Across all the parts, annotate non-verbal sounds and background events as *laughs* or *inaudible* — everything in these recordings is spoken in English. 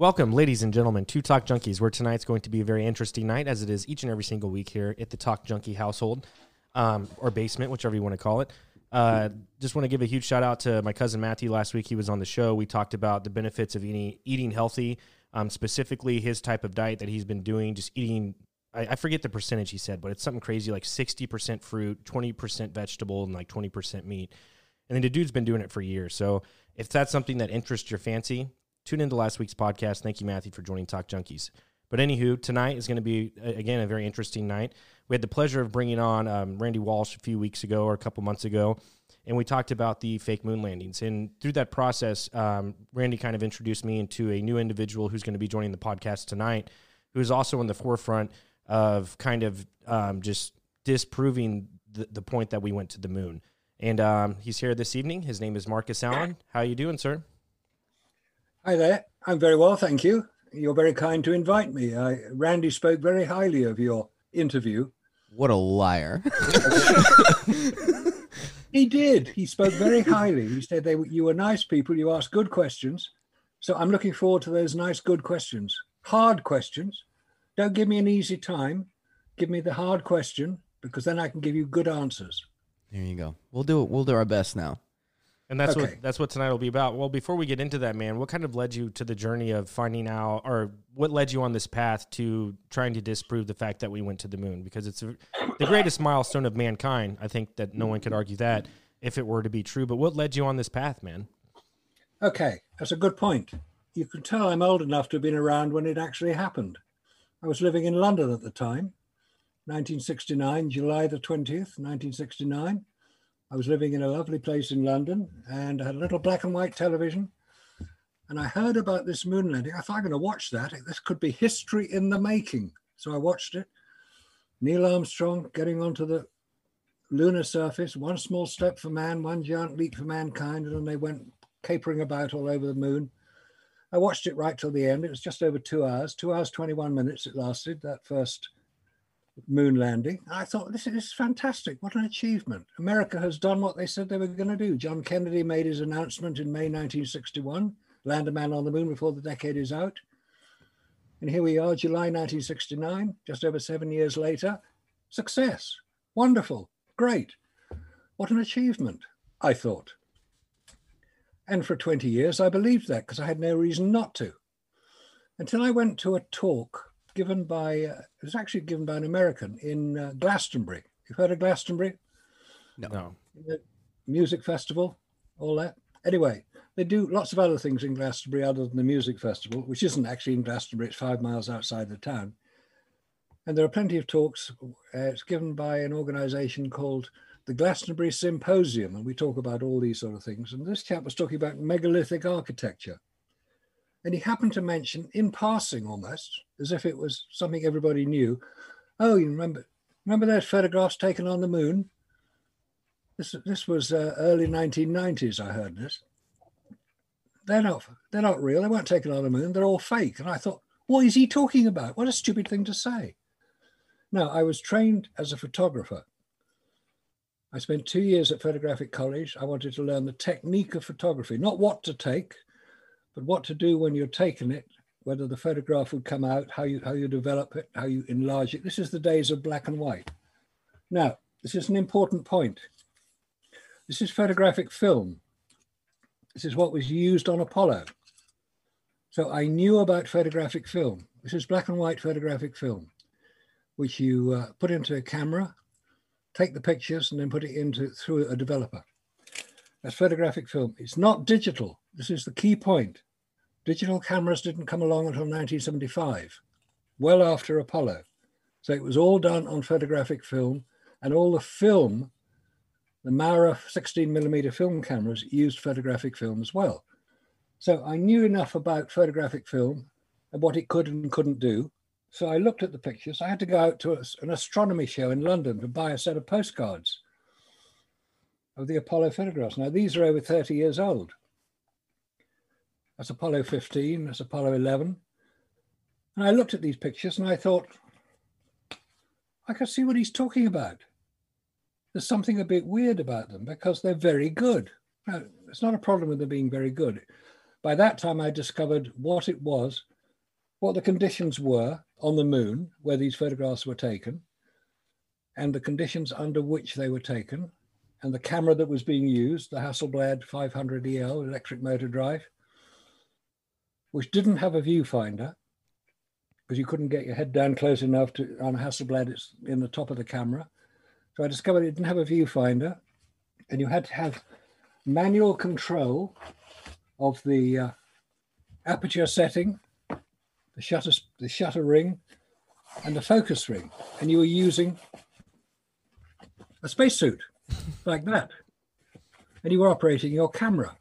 Welcome, ladies and gentlemen, to Talk Junkies, where tonight's going to be a very interesting night, as it is each and every single week here at the Talk Junkie household um, or basement, whichever you want to call it. Uh, just want to give a huge shout out to my cousin Matthew. Last week he was on the show. We talked about the benefits of eating eating healthy, um, specifically his type of diet that he's been doing, just eating. I, I forget the percentage he said, but it's something crazy like sixty percent fruit, twenty percent vegetable, and like twenty percent meat. And then the dude's been doing it for years. So if that's something that interests your fancy, tune into last week's podcast. Thank you, Matthew, for joining Talk Junkies. But anywho, tonight is going to be again a very interesting night. We had the pleasure of bringing on um, Randy Walsh a few weeks ago or a couple months ago, and we talked about the fake moon landings. And through that process, um, Randy kind of introduced me into a new individual who's going to be joining the podcast tonight, who is also in the forefront of kind of um, just disproving the, the point that we went to the moon. And um, he's here this evening. His name is Marcus Allen. How you doing, sir? Hi there. I'm very well, thank you. You're very kind to invite me. I, Randy spoke very highly of your interview. What a liar. *laughs* he did. He spoke very highly. He said they you were nice people, you asked good questions. So I'm looking forward to those nice good questions. Hard questions. Don't give me an easy time. Give me the hard question because then I can give you good answers. There you go. We'll do it. We'll do our best now. And that's okay. what that's what tonight will be about. Well, before we get into that, man, what kind of led you to the journey of finding out, or what led you on this path to trying to disprove the fact that we went to the moon? Because it's a, the greatest milestone of mankind. I think that no one could argue that if it were to be true. But what led you on this path, man? Okay, that's a good point. You can tell I'm old enough to have been around when it actually happened. I was living in London at the time, 1969, July the 20th, 1969. I was living in a lovely place in London and I had a little black and white television. And I heard about this moon landing. I thought I'm going to watch that. This could be history in the making. So I watched it. Neil Armstrong getting onto the lunar surface, one small step for man, one giant leap for mankind. And then they went capering about all over the moon. I watched it right till the end. It was just over two hours, two hours, 21 minutes it lasted, that first moon landing. I thought this is fantastic. What an achievement. America has done what they said they were going to do. John Kennedy made his announcement in May 1961 land a man on the moon before the decade is out. And here we are, July 1969, just over seven years later. Success. Wonderful. Great. What an achievement, I thought. And for 20 years, I believed that because I had no reason not to. Until I went to a talk given by, uh, it was actually given by an American in uh, Glastonbury. You've heard of Glastonbury? No. no. The music festival, all that. Anyway, they do lots of other things in Glastonbury other than the music festival, which isn't actually in Glastonbury, it's five miles outside the town. And there are plenty of talks. Uh, it's given by an organization called the Glastonbury Symposium, and we talk about all these sort of things. And this chap was talking about megalithic architecture. And he happened to mention, in passing almost, as if it was something everybody knew, oh, you remember, remember those photographs taken on the moon? This, this was uh, early 1990s, I heard this. They're not, they're not real. They weren't taken on the moon. They're all fake. And I thought, what is he talking about? What a stupid thing to say. Now, I was trained as a photographer. I spent two years at photographic college. I wanted to learn the technique of photography, not what to take, but what to do when you're taking it, whether the photograph would come out, how you how you develop it, how you enlarge it. This is the days of black and white. Now, this is an important point. This is photographic film. This is what was used on Apollo. So I knew about photographic film. This is black and white photographic film, which you uh, put into a camera, take the pictures, and then put it into through a developer. That's photographic film. It's not digital. This is the key point. Digital cameras didn't come along until 1975, well after Apollo. So it was all done on photographic film, and all the film, the Maurer 16 millimeter film cameras used photographic film as well. So I knew enough about photographic film and what it could and couldn't do. So I looked at the pictures. I had to go out to an astronomy show in London to buy a set of postcards of the Apollo photographs. Now, these are over 30 years old. That's Apollo 15, that's Apollo 11. And I looked at these pictures and I thought, I can see what he's talking about. There's something a bit weird about them because they're very good. Now, it's not a problem with them being very good. By that time, I discovered what it was what the conditions were on the moon where these photographs were taken, and the conditions under which they were taken, and the camera that was being used, the Hasselblad 500 EL electric motor drive, which didn't have a viewfinder because you couldn't get your head down close enough to on a Hasselblad. It's in the top of the camera. So I discovered it didn't have a viewfinder, and you had to have manual control of the uh, aperture setting, the shutter, the shutter ring, and the focus ring, and you were using a spacesuit like that, and you were operating your camera,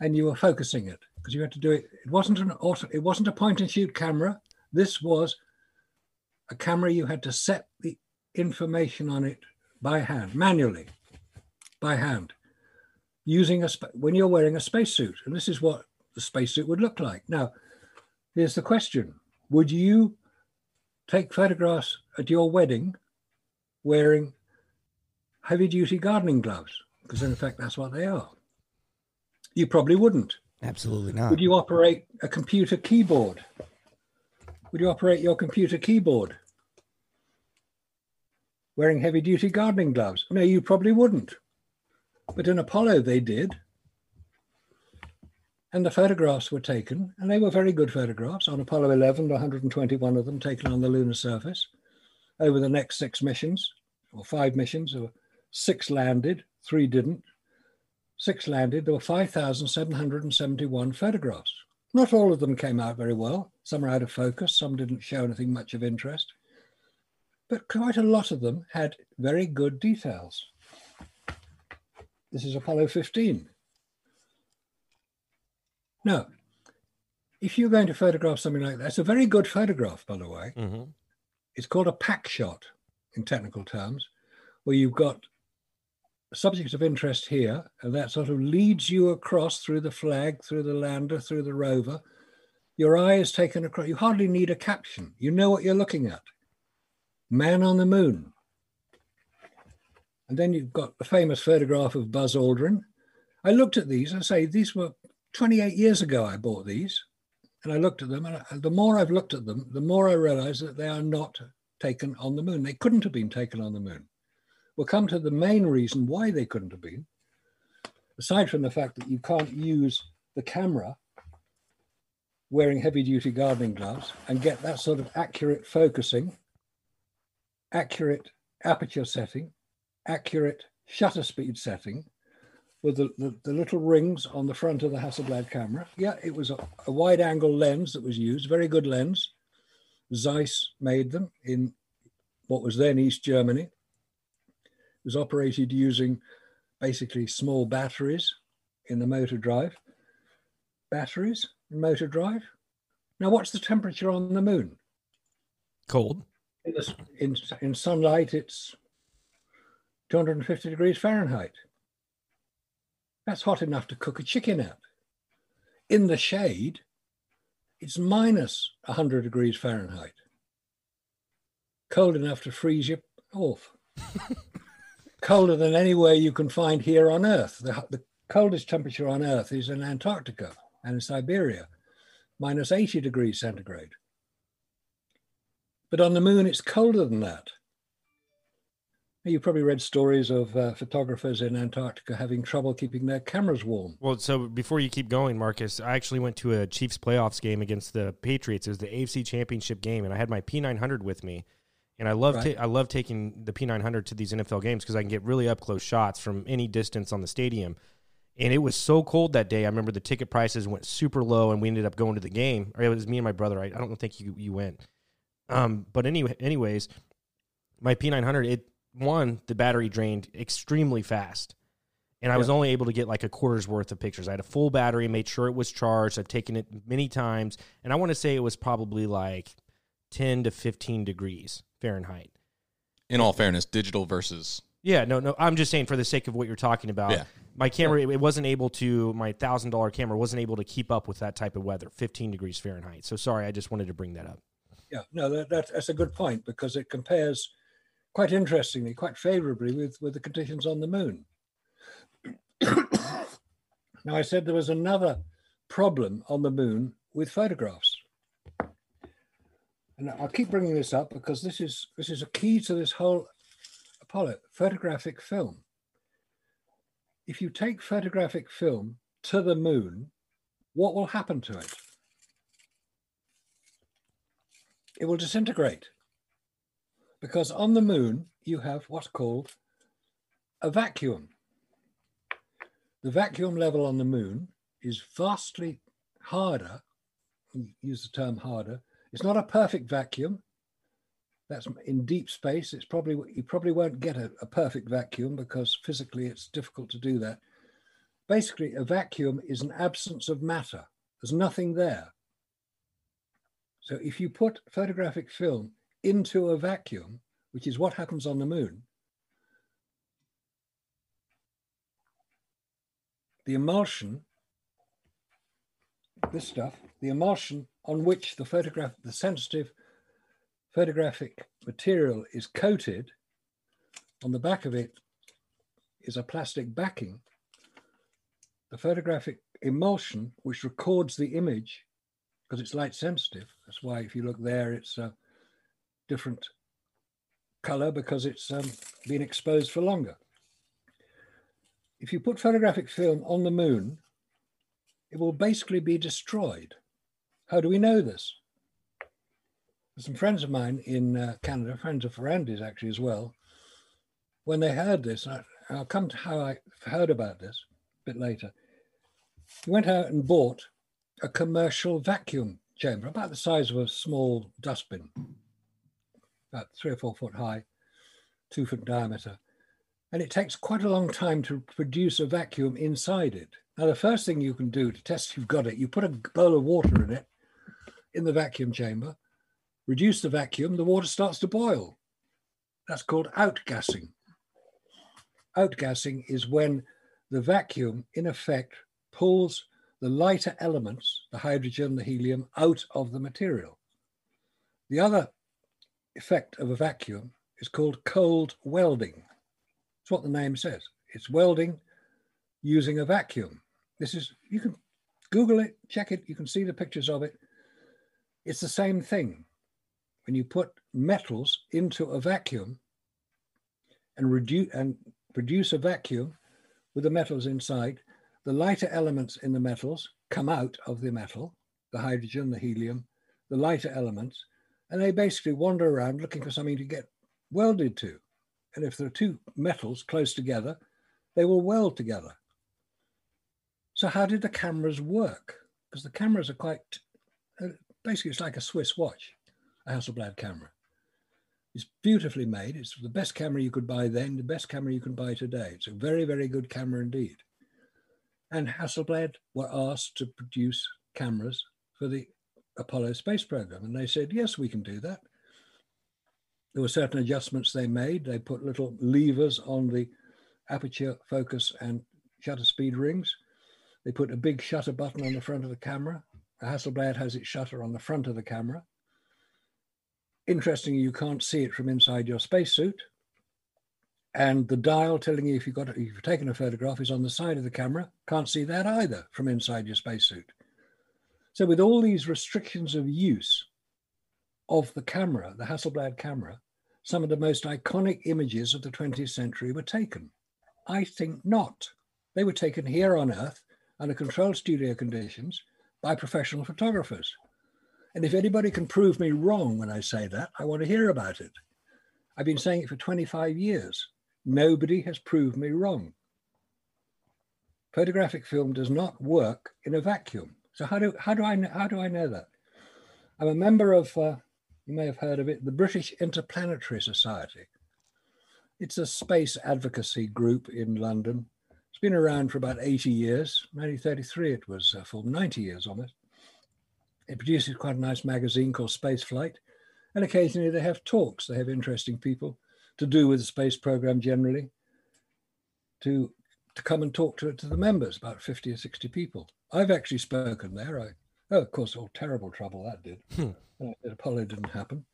and you were focusing it because you had to do it. It wasn't an auto, it wasn't a point and shoot camera. This was a camera you had to set the information on it by hand, manually, by hand, using a when you're wearing a spacesuit, and this is what the spacesuit would look like. Now, here's the question: Would you take photographs at your wedding wearing heavy-duty gardening gloves? Because in effect, that's what they are. You probably wouldn't. Absolutely not. Would you operate a computer keyboard? Would you operate your computer keyboard wearing heavy duty gardening gloves? No, you probably wouldn't. But in Apollo, they did. And the photographs were taken, and they were very good photographs on Apollo 11, 121 of them taken on the lunar surface over the next six missions, or five missions, or six landed, three didn't. Six landed, there were 5,771 photographs. Not all of them came out very well. Some are out of focus, some didn't show anything much of interest. But quite a lot of them had very good details. This is Apollo 15. Now, if you're going to photograph something like that, it's a very good photograph, by the way. Mm-hmm. It's called a pack shot in technical terms, where you've got subject of interest here, and that sort of leads you across through the flag, through the lander, through the rover. Your eye is taken across. You hardly need a caption. You know what you're looking at. Man on the moon. And then you've got the famous photograph of Buzz Aldrin. I looked at these I say these were 28 years ago. I bought these, and I looked at them, and the more I've looked at them, the more I realise that they are not taken on the moon. They couldn't have been taken on the moon. We'll come to the main reason why they couldn't have been. Aside from the fact that you can't use the camera wearing heavy duty gardening gloves and get that sort of accurate focusing, accurate aperture setting, accurate shutter speed setting with the, the, the little rings on the front of the Hasselblad camera. Yeah, it was a, a wide angle lens that was used, very good lens. Zeiss made them in what was then East Germany. Was operated using basically small batteries in the motor drive. Batteries in motor drive. Now, what's the temperature on the moon? Cold. In, the, in, in sunlight, it's 250 degrees Fahrenheit. That's hot enough to cook a chicken at. In the shade, it's minus 100 degrees Fahrenheit. Cold enough to freeze you off. *laughs* Colder than anywhere you can find here on Earth. The, the coldest temperature on Earth is in Antarctica and in Siberia, minus 80 degrees centigrade. But on the moon, it's colder than that. You've probably read stories of uh, photographers in Antarctica having trouble keeping their cameras warm. Well, so before you keep going, Marcus, I actually went to a Chiefs playoffs game against the Patriots. It was the AFC Championship game, and I had my P900 with me. And I love Right. ta- I love taking the P900 to these NFL games because I can get really up close shots from any distance on the stadium. And it was so cold that day. I remember the ticket prices went super low, and we ended up going to the game. Or it was me and my brother. I, I don't think you you went. Um, but anyway, anyways, my P900 it one the battery drained extremely fast, and I was only able to get like a quarter's worth of pictures. I had a full battery, made sure it was charged. I've taken it many times, and I want to say it was probably like ten to fifteen degrees Fahrenheit. In all fairness, digital versus Yeah, no, no. I'm just saying for the sake of what you're talking about. Yeah. My camera, it wasn't able to. My thousand dollar camera wasn't able to keep up with that type of weather, 15 degrees Fahrenheit. So sorry, I just wanted to bring that up. Yeah, no, that, that, that's a good point because it compares quite interestingly, quite favorably with, with the conditions on the moon. *coughs* now, I said there was another problem on the moon with photographs. And I'll keep bringing this up because this is this is a key to this whole Apollo photographic film. If you take photographic film to the moon, what will happen to it? It will disintegrate because on the moon you have what's called a vacuum. The vacuum level on the moon is vastly harder, use the term harder, it's not a perfect vacuum. That's in deep space. It's probably you probably won't get a, a perfect vacuum because physically it's difficult to do that. Basically, a vacuum is an absence of matter. There's nothing there. So if you put photographic film into a vacuum, which is what happens on the moon, the emulsion, this stuff, the emulsion on which the photograph, the sensitive photographic material is coated, on the back of it is a plastic backing. The photographic emulsion, which records the image, because it's light sensitive. That's why if you look there, it's a different color because it's um, been exposed for longer. If you put photographic film on the moon, it will basically be destroyed. How do we know this? Some friends of mine in uh, Canada, friends of Ferrandi's actually as well, when they heard this, I, I'll come to how I heard about this a bit later. Went out and bought a commercial vacuum chamber about the size of a small dustbin, about three or four foot high, two foot diameter. And it takes quite a long time to produce a vacuum inside it. Now, the first thing you can do to test if you've got it, you put a bowl of water in it in the vacuum chamber, reduce the vacuum, the water starts to boil. That's called outgassing. Outgassing is when the vacuum, in effect, pulls the lighter elements, the hydrogen, the helium, out of the material. The other effect of a vacuum is called cold welding. It's what the name says. It's welding using a vacuum. This is, you can Google it, check it, you can see the pictures of it. It's the same thing. When you put metals into a vacuum and reduce and produce a vacuum with the metals inside, the lighter elements in the metals come out of the metal, the hydrogen, the helium, the lighter elements, and they basically wander around looking for something to get welded to. And if there are two metals close together, they will weld together. So how did the cameras work? Because the cameras are quite basically it's like a Swiss watch, a Hasselblad camera. It's beautifully made. It's the best camera you could buy then, the best camera you can buy today. It's a very, very good camera indeed. And Hasselblad were asked to produce cameras for the Apollo space program. And they said, yes, we can do that. There were certain adjustments they made. They put little levers on the aperture, focus, and shutter speed rings. They put a big shutter button on the front of the camera Hasselblad has its shutter on the front of the camera. Interestingly, you can't see it from inside your spacesuit. And the dial telling you if you've got if you've taken a photograph is on the side of the camera. Can't see that either from inside your spacesuit. So with all these restrictions of use of the camera, the Hasselblad camera, some of the most iconic images of the 20th century were taken. I think not. They were taken here on Earth under controlled studio conditions by professional photographers. And if anybody can prove me wrong when I say that, I want to hear about it. I've been saying it for 25 years. Nobody has proved me wrong. Photographic film does not work in a vacuum. So how do how do I how do I know that? I'm a member of uh, you may have heard of it, the British Interplanetary Society. It's a space advocacy group in London it's been around for about 80 years. 1933 it was uh, for 90 years almost. It produces quite a nice magazine called Space Flight. And occasionally they have talks. They have interesting people to do with the space program generally to, to come and talk to, to the members, about 50 or 60 people. I've actually spoken there. I, oh, of course, all terrible trouble that did. Hmm. Apollo didn't happen.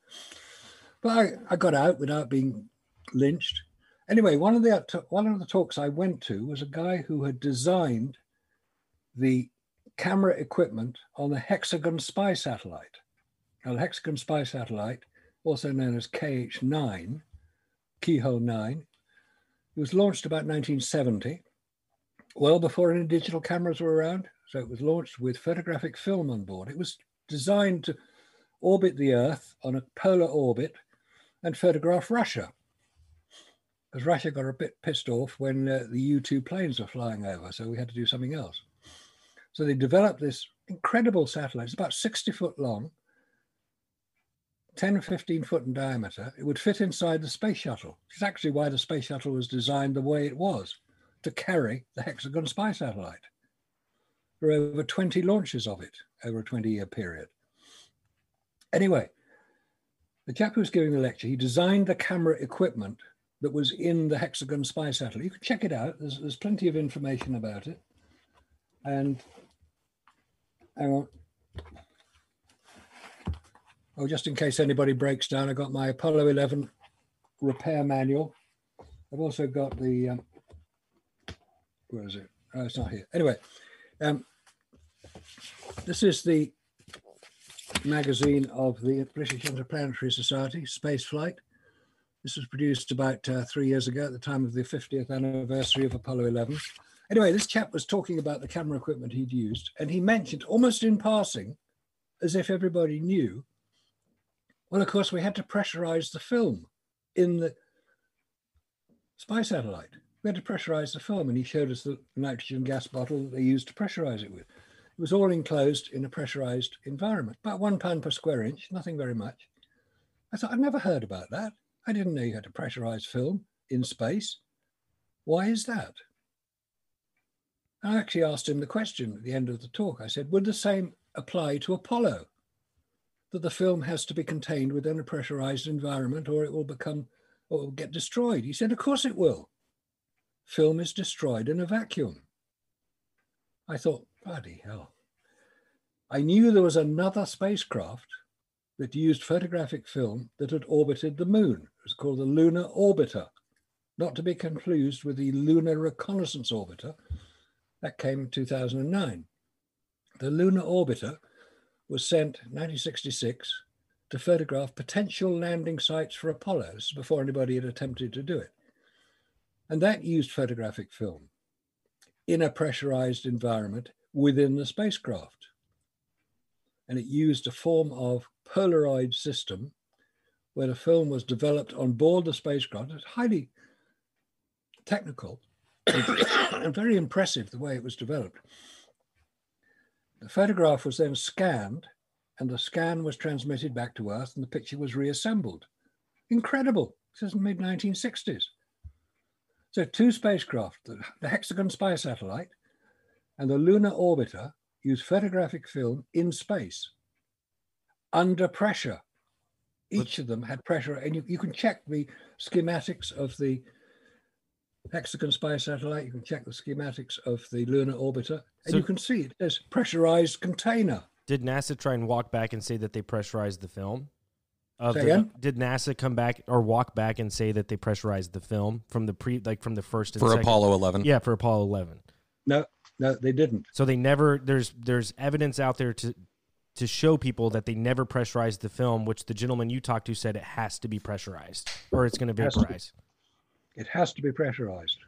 But I, I got out without being lynched anyway, one of the one of the talks I went to was a guy who had designed the camera equipment on the Hexagon spy satellite. Now, the Hexagon Spy Satellite, also known as KH9, Keyhole 9, it was launched about 1970, well before any digital cameras were around. So it was launched with photographic film on board. It was designed to orbit the Earth on a polar orbit and photograph Russia. Because Russia got a bit pissed off when uh, the U 2 planes were flying over, so we had to do something else. So they developed this incredible satellite. It's about 60 foot long, 10 or 15 foot in diameter. It would fit inside the space shuttle. It's actually why the space shuttle was designed the way it was to carry the Hexagon spy satellite. There were over 20 launches of it over a 20 year period. Anyway, the chap who was giving the lecture, he designed the camera equipment that was in the Hexagon spy satellite. You can check it out. There's, there's plenty of information about it. And hang on. Oh, just in case anybody breaks down, I got my Apollo 11 repair manual. I've also got the, um, where is it? Oh, it's not here. Anyway, um, this is the magazine of the British Interplanetary Society, Space Flight. This was produced about uh, three years ago at the time of the 50th anniversary of Apollo 11. Anyway, this chap was talking about the camera equipment he'd used, and he mentioned almost in passing, as if everybody knew, well, of course, we had to pressurize the film in the spy satellite. We had to pressurize the film, and he showed us the nitrogen gas bottle that they used to pressurize it with. It was all enclosed in a pressurized environment, about one pound per square inch, nothing very much. I thought, I'd never heard about that. I didn't know you had to pressurize film in space. Why is that? I actually asked him the question at the end of the talk. I said, would the same apply to Apollo? That the film has to be contained within a pressurized environment or it will become or will get destroyed. He said, Of course it will. Film is destroyed in a vacuum. I thought, bloody hell. I knew there was another spacecraft that used photographic film that had orbited the moon. It was called the Lunar Orbiter, not to be confused with the Lunar Reconnaissance Orbiter. That came in 2009. The Lunar Orbiter was sent 1966 to photograph potential landing sites for Apollo. This is before anybody had attempted to do it. And that used photographic film in a pressurized environment within the spacecraft. And it used a form of Polaroid system where the film was developed on board the spacecraft. It's highly technical *coughs* and very impressive the way it was developed. The photograph was then scanned and the scan was transmitted back to Earth and the picture was reassembled. Incredible. This is mid 1960s. So two spacecraft, the, the Hexagon Spy Satellite and the Lunar Orbiter use photographic film in space under pressure. Each of them had pressure, and you, you can check the schematics of the Hexagon Spy Satellite, you can check the schematics of the Lunar Orbiter, and So- you can see it as pressurized container. Did NASA try and walk back and say that they pressurized the film? Of Say the- again? did NASA come back or walk back and say that they pressurized the film from the pre, like from the first and for second? Apollo 11. Yeah, for Apollo 11. No, no, they didn't. So they never there's there's evidence out there to to show people that they never pressurized the film, which the gentleman you talked to said it has to be pressurized or it's going to Has to be. vaporize. It has to be pressurized.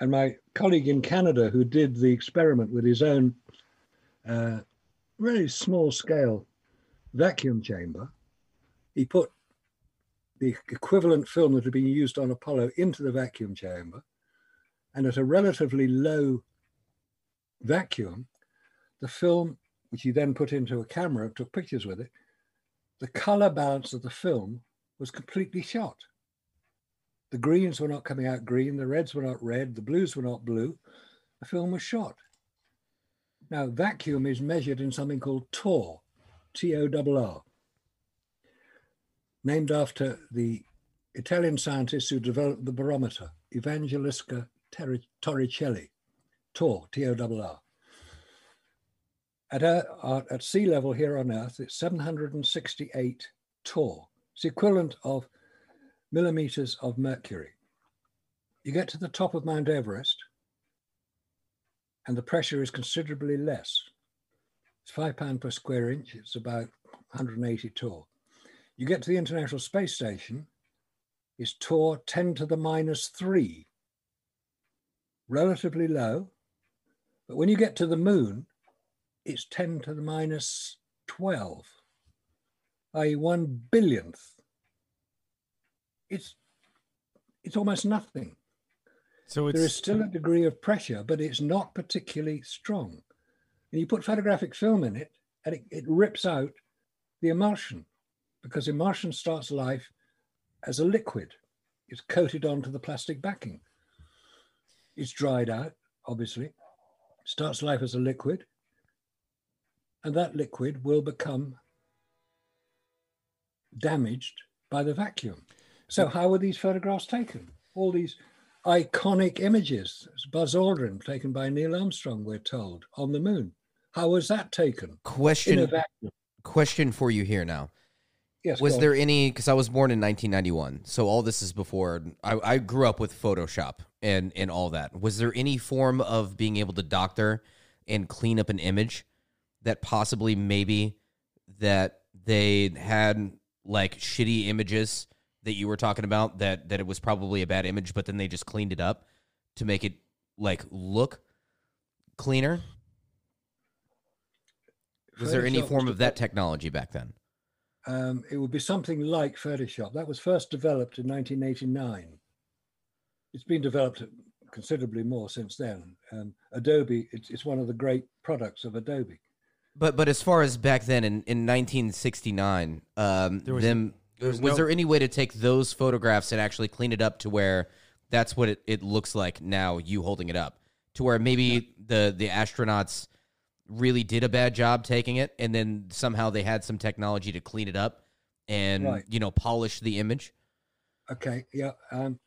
And my colleague in Canada, who did the experiment with his own uh, really small scale vacuum chamber, he put the equivalent film that had been used on Apollo into the vacuum chamber. And at a relatively low vacuum, the film, which he then put into a camera, and took pictures with it, the color balance of the film was completely shot. The greens were not coming out green, the reds were not red, the blues were not blue. The film was shot. Now, vacuum is measured in something called torr, T O R R, named after the Italian scientist who developed the barometer, Evangelista Terri- Torricelli, torr, T O R R. At, our, at sea level here on Earth, it's 768 torr. It's equivalent of millimeters of mercury. You get to the top of Mount Everest, and the pressure is considerably less. It's five pound per square inch. It's about 180 torr. You get to the International Space Station, it's torr 10 to the minus 3, relatively low. But when you get to the moon, it's 10 to the minus 12, i.e., one billionth. It's, it's almost nothing. So it's There is still a degree of pressure, but it's not particularly strong. And you put photographic film in it, and it, it rips out the emulsion because emulsion starts life as a liquid. It's coated onto the plastic backing. It's dried out, obviously, starts life as a liquid, and that liquid will become damaged by the vacuum. So, how were these photographs taken? All these iconic images. Buzz Aldrin, taken by Neil Armstrong, we're told, on the moon. How was that taken? Question vacuum. question for you here now. Yes. Was there any? Because I was born in 1991, so all this is before. I, I grew up with Photoshop and and all that. Was there any form of being able to doctor and clean up an image that possibly maybe that they had like shitty images that you were talking about that that it was probably a bad image, but then they just cleaned it up to make it like look cleaner? Was there any form of that technology back then? Um, it would be something like Photoshop. That was first developed in 1989. It's been developed considerably more since then. Um, Adobe, it's, it's one of the great products of Adobe. But but as far as back then in, in 1969, um, There was- them there was, was no- there any way to take those photographs and actually clean it up to where that's what it, it looks like now? You holding it up to where maybe the the astronauts really did a bad job taking it, and then somehow they had some technology to clean it up and Right. you know polish the image. Okay, yeah. Um,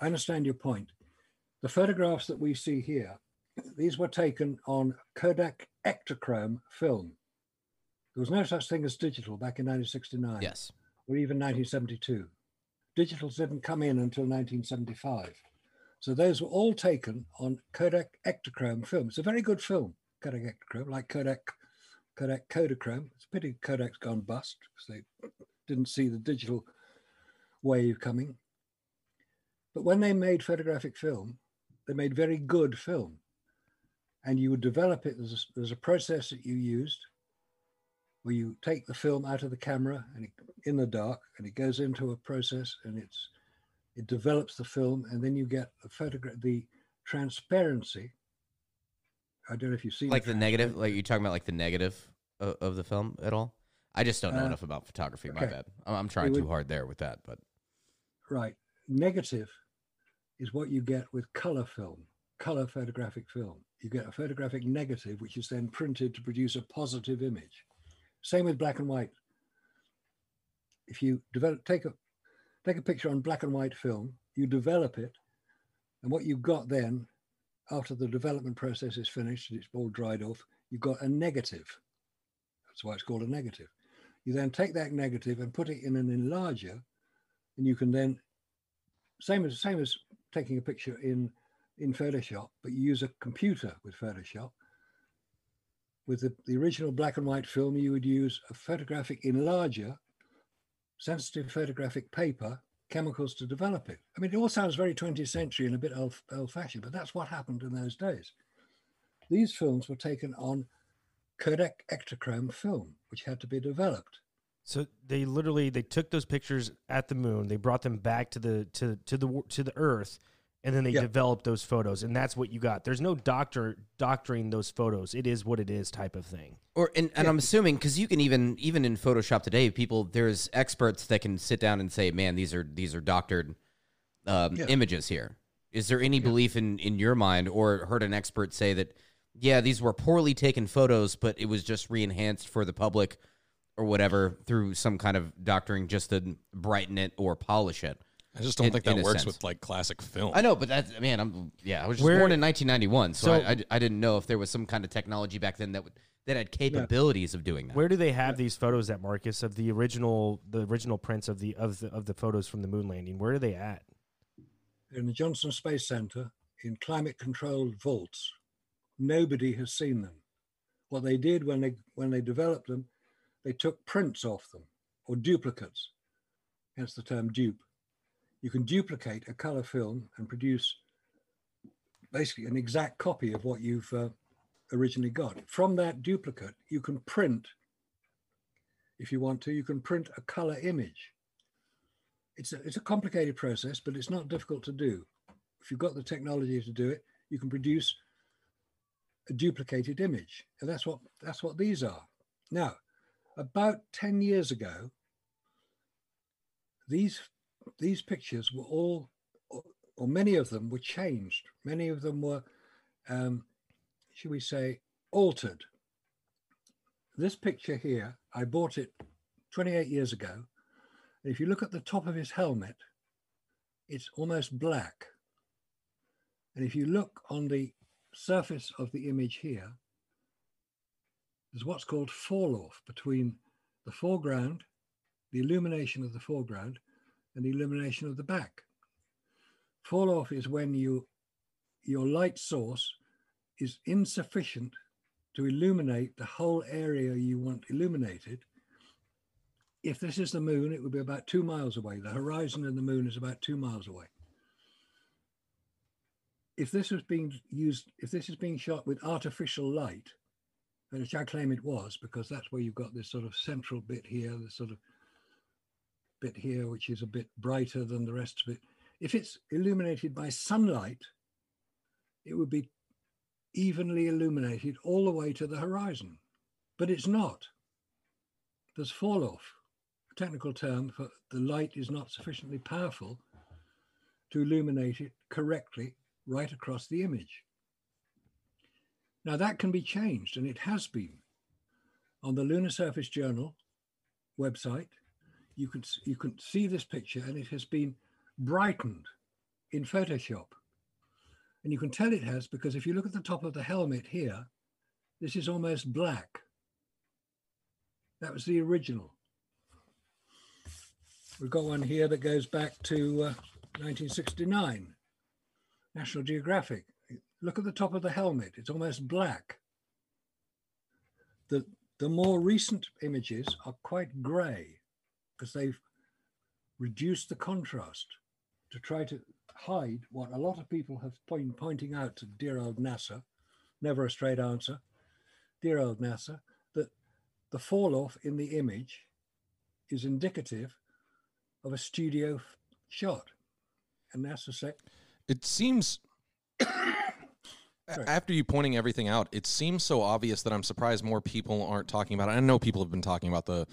I understand your point. The photographs that we see here, these were taken on Kodak Ektachrome film. There was no such thing as digital back in 1969 Yes. or even 1972. Digital didn't come in until 1975. So those were all taken on Kodak Ektachrome film. It's a very good film, Kodak Ektachrome, like Kodak Kodak Kodachrome. It's a pity Kodak's gone bust because they didn't see the digital wave coming. But when they made photographic film, they made very good film. And you would develop it, there's a, there's a process that you used where you take the film out of the camera and it, in the dark and it goes into a process and it's it develops the film and then you get the photograph the transparency i don't know if you see Like the negative, like you're talking about like the negative of, of the film at all. I just don't know Uh, enough about photography. My okay. bad. I'm, I'm trying It too hard there with that, but right negative is what you get with color film color photographic film you get a photographic negative which is then printed to produce a positive image same with black and white if you develop take a take a picture on black and white film you develop it and what you've got then after the development process is finished and it's all dried off you've got a negative that's why it's called a negative you then take that negative and put it in an enlarger and you can then same as same as taking a picture in in Photoshop, but you use a computer with Photoshop. With the, the original black and white film, you would use a photographic enlarger, sensitive photographic paper, chemicals to develop it. I mean, it all sounds very 20th century and a bit old, old fashioned, but that's what happened in those days. These films were taken on Kodak Ektachrome film, which had to be developed. So they literally they took those pictures at the moon, they brought them back to the to to the to the Earth, and then they Yeah. developed those photos, and that's what you got. There's no doctor doctoring those photos. It is what it is, type of thing. Or and, and Yeah. I'm assuming because you can even even in Photoshop today, people there's experts that can sit down and say, "Man, these are these are doctored um, Yeah. images here is there any belief in in your mind, or heard an expert say that, yeah, these were poorly taken photos, but it was just re-enhanced for the public or whatever through some kind of doctoring just to brighten it or polish it? I just don't In- think that works sense. with like classic film. I know, but that's man. I'm yeah. I was just Where- born in 1991, so, So- I, I, I didn't know if there was some kind of technology back then that would that had capabilities of doing that. Where do they have these photos at Marcus of the original the original prints of the of the of the photos from the moon landing? Where are they at? in the Johnson Space Center in climate controlled vaults. Nobody has seen them. What they did when they when they developed them, they took prints off them or duplicates, hence the term dupe. You can duplicate a color film and produce basically an exact copy of what you've uh, originally got. From that duplicate, you can print, if you want to, you can print a color image. It's a, it's a complicated process, but it's not difficult to do. If you've got the technology to do it, you can produce a duplicated image. And that's what that's what these are. Now, about 10 years ago, these these pictures were all or many of them were changed. Many of them were, um, should we say, altered. This picture here, I bought it 28 years ago. If you look at the top of his helmet, it's almost black. And if you look on the surface of the image here, there's what's called fall off between the foreground, the illumination of the foreground, and illumination of the back. Fall off is when you your light source is insufficient to illuminate the whole area you want illuminated. If this is the moon, it would be about two miles away. The horizon and the moon is about two miles away. If this was being used, if this is being shot with artificial light, which I claim it was, because that's where you've got this sort of central bit here, this sort of bit here, which is a bit brighter than the rest of it. If it's illuminated by sunlight, it would be evenly illuminated all the way to the horizon, but it's not. There's fall off, a technical term for the light is not sufficiently powerful to illuminate it correctly right across the image. Now that can be changed, and it has been. On the Lunar Surface Journal website, you can, you can see this picture, and it has been brightened in Photoshop. And you can tell it has because if you look at the top of the helmet here, this is almost black. That was the original. We've got one here that goes back to uh, 1969, National Geographic. Look at the top of the helmet, it's almost black. The, the more recent images are quite gray because they've reduced the contrast to try to hide what a lot of people have been pointing out to dear old NASA, never a straight answer, dear old NASA, that the fall off in the image is indicative of a studio shot. And NASA said, It seems *coughs* after you pointing everything out, it seems so obvious that I'm surprised more people aren't talking about it. I know people have been talking about the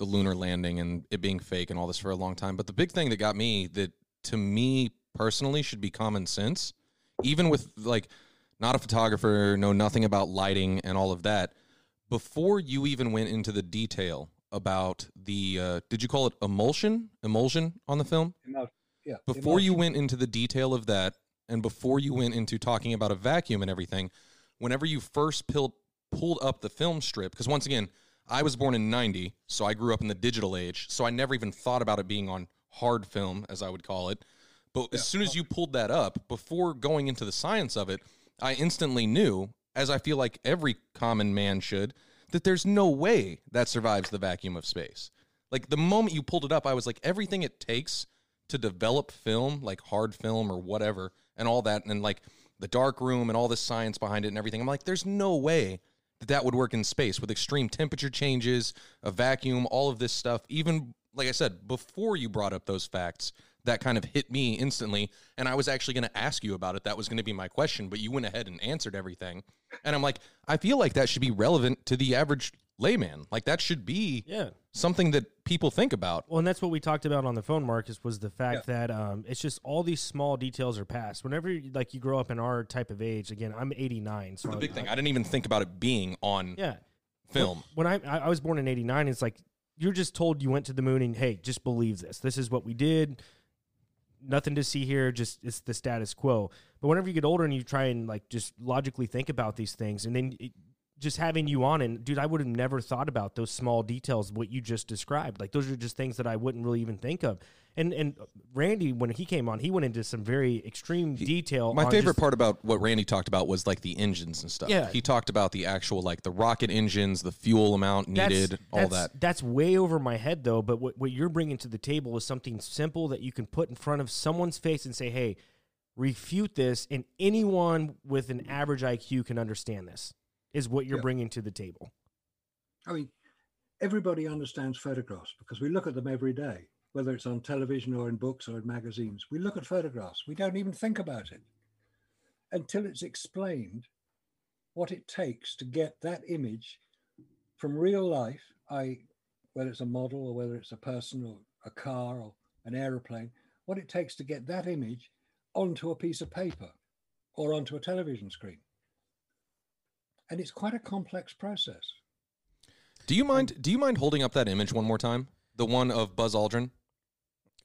the lunar landing and it being fake and all this for a long time, but the big thing that got me that to me personally should be common sense, even with like not a photographer, know nothing about lighting and all of that. Before you even went into the detail about the, uh, did you call it emulsion? Emulsion on the film? yeah. Before you went into the detail of that, and before you went into talking about a vacuum and everything, whenever you first pulled pulled up the film strip, because once again, I was born in '90, so I grew up in the digital age, so I never even thought about it being on hard film, as I would call it. But as soon as you pulled that up, before going into the science of it, I instantly knew, as I feel like every common man should, that there's no way that survives the vacuum of space. Like the moment you pulled it up, I was like, everything it takes to develop film, like hard film or whatever, and all that, and like the dark room and all the science behind it and everything. I'm like, there's no way that that would work in space with extreme temperature changes, a vacuum, all of this stuff. Even like I said, before you brought up those facts, that kind of hit me instantly. And I was actually going to ask you about it. That was going to be my question, but you went ahead and answered everything. And I'm like, I feel like that should be relevant to the average layman. Like that should be Yeah. Something that people think about. Well, and that's what we talked about on the phone, Marcus, was the fact that um, it's just all these small details are passed. Whenever like you grow up in our type of age, again, I'm 89, so The I- big thing. I didn't even think about it being on yeah. film. When I I I was born in '89, it's like you're just told you went to the moon and hey, just believe this. This is what we did. Nothing to see here. Just it's the status quo. But whenever you get older and you try and like just logically think about these things, and then it, just having you on and dude, I would have never thought about those small details what you just described. Like those are just things that I wouldn't really even think of. And and Randy when he came on, he went into some very extreme detail. My favorite just- part about what Randy talked about was like the engines and stuff. Yeah. He talked about the actual like the rocket engines, the fuel amount That's- needed, all that's- that. That's way over my head though. But what, what you're bringing to the table is something simple that you can put in front of someone's face and say, "Hey, refute this," and anyone with an average IQ can understand this. Is what you're Yeah. bringing to the table. I mean, everybody understands photographs because we look at them every day, whether it's on television or in books or in magazines. We look at photographs. We don't even think about it until it's explained what it takes to get that image from real life, I whether it's a model or whether it's a person or a car or an aeroplane, what it takes to get that image onto a piece of paper or onto a television screen. And it's quite a complex process. Do you mind do you mind holding up that image one more time? The one of Buzz Aldrin?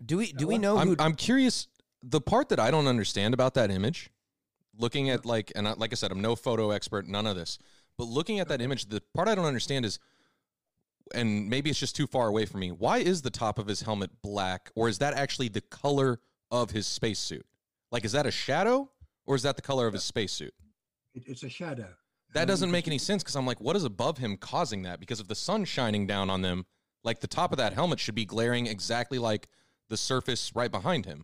Do we do we know I'm? I'm curious the part that I don't understand about that image, looking at like and I, like I said, I'm no photo expert, none of this. But looking at that image, the part I don't understand is and maybe it's just too far away from me. Why is the top of his helmet black or is that actually the color of his spacesuit? Like is that a shadow or is that the color of his spacesuit? It, it's a shadow. That doesn't make any sense because I'm like, what is above him causing that? Because if the sun's shining down on them, like the top of that helmet should be glaring exactly like the surface right behind him.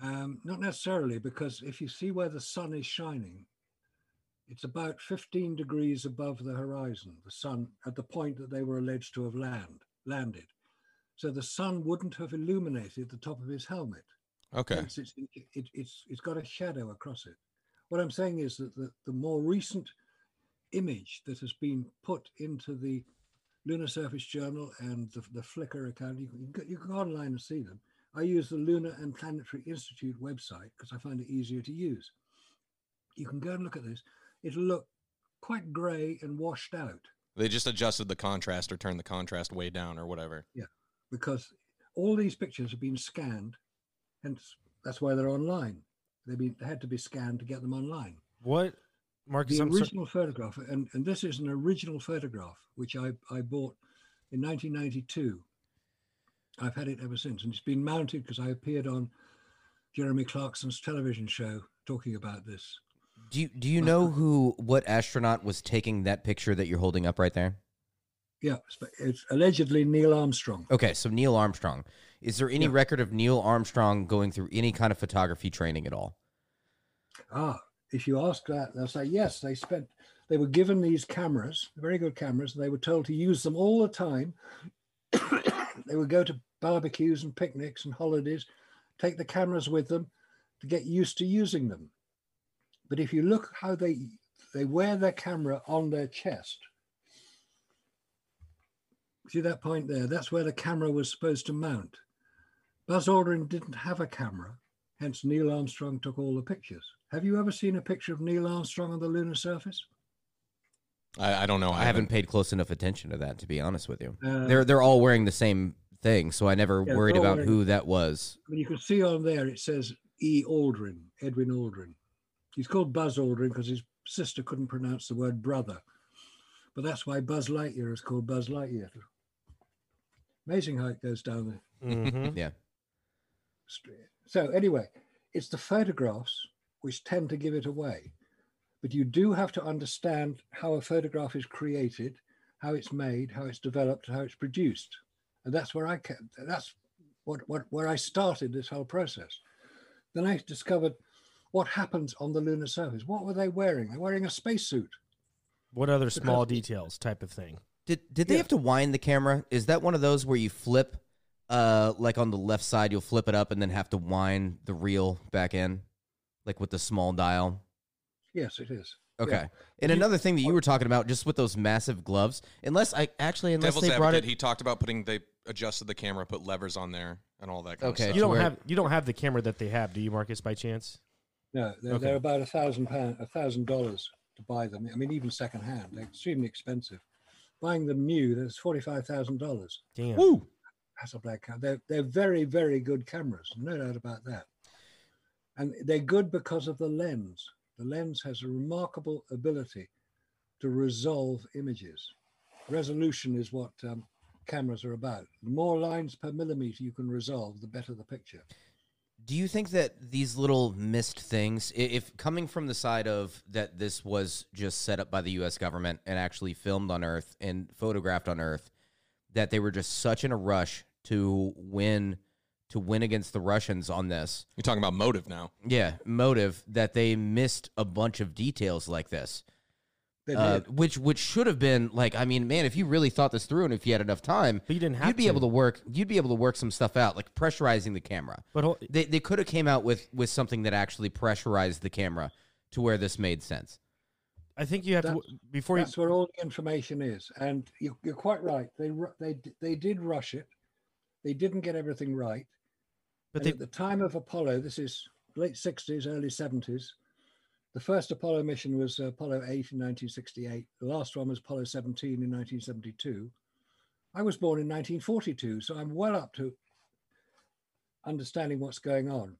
Um, not necessarily, because if you see where the sun is shining, it's about 15 degrees above the horizon, the sun at the point that they were alleged to have land, landed. So the sun wouldn't have illuminated the top of his helmet. Okay. Hence it's, it, it's, it's got a shadow across it. What I'm saying is that the, the more recent image that has been put into the Lunar Surface Journal and the, the Flickr account, you can, go- you can go online and see them. I use the Lunar and Planetary Institute website because I find it easier to use. You can go and look at this. It'll look quite grey and washed out They just adjusted the contrast or turned the contrast way down or whatever. Yeah, because all these pictures have been scanned, hence that's why they're online. They've been they had to be scanned to get them online. What, Marcus? the I'm sorry- original photograph, and, and this is an original photograph which I, I bought in 1992. I've had it ever since, and it's been mounted because I appeared on Jeremy Clarkson's television show talking about this. do you do you know who what astronaut was taking that picture that you're holding up right there? Yeah, it's- allegedly Neil Armstrong. Okay, so Neil Armstrong. Is there any Yeah. record of Neil Armstrong going through any kind of photography training at all? Ah, if you ask that, they'll say yes. They spent, they were given these cameras, very good cameras, and they were told to use them all the time. *coughs* they would go to barbecues and picnics and holidays, take the cameras with them to get used to using them. But if you look how they they wear their camera on their chest, see that point there? That's where the camera was supposed to mount. Buzz Aldrin didn't have a camera, hence Neil Armstrong took all the pictures. Have you ever seen a picture of Neil Armstrong on the lunar surface? I, I don't know. I haven't paid close enough attention to that to be honest with you. Uh, they're they're all wearing the same thing, so I never Yeah, worried about wearing- who that was. I mean, you can see on there it says E. Aldrin, Edwin Aldrin. He's called Buzz Aldrin because his sister couldn't pronounce the word brother. But that's why Buzz Lightyear is called Buzz Lightyear. Amazing how it goes down there. Mhm. Yeah. So anyway, it's the photographs which tend to give it away. But you do have to understand how a photograph is created, how it's made, how it's developed, how it's produced. And that's where I can, that's what, what where I started this whole process. Then I discovered what happens on the lunar surface. What were they wearing? They're wearing a spacesuit. What other small details type of thing? Did did they Yeah. have to wind the camera? Is that one of those where you flip uh like on the left side you'll flip it up and then have to wind the reel back in like with the small dial? Yes, it is. Okay. And another thing that you were talking about just with those massive gloves, unless I actually unless Devil's they brought advocate. it He talked about putting they adjusted the camera, put levers on there, and all that. Kind Okay. Of stuff. You don't where- have you don't have the camera that they have, do you, Marcus? By chance? No, they're, Okay. they're about a thousand pound, a thousand dollars to buy them. I mean, even secondhand, they're extremely expensive. Buying them new, that's forty-five thousand dollars. Damn. Woo! Hasselblad camera. They're they're very very good cameras, no doubt about that. And they're good because of the lens. The lens has a remarkable ability to resolve images. Resolution is what um, cameras are about. The more lines per millimeter you can resolve, the better the picture. Do you think that these little missed things, if coming from the side of that this was just set up by the U.S. government and actually filmed on Earth and photographed on Earth, that they were just such in a rush to win to win against the Russians on this, You're talking about motive now. yeah, motive that they missed a bunch of details like this, uh, did. which which should have been like, I mean, man, if you really thought this through and if you had enough time, But you didn't have you'd be to. able to work, you'd be able to work some stuff out, like pressurizing the camera. But hol- They they could have came out with with something that actually pressurized the camera to where this made sense. I think you have to That's- before you. That's where all the information is, and you, you're quite right. They they they did rush it. They didn't get everything right. But they at the time of Apollo, this is late 60s, early 70s. The first Apollo mission was Apollo 8 in 1968. The last one was Apollo 17 in 1972. I was born in 1942, so I'm well up to understanding what's going on.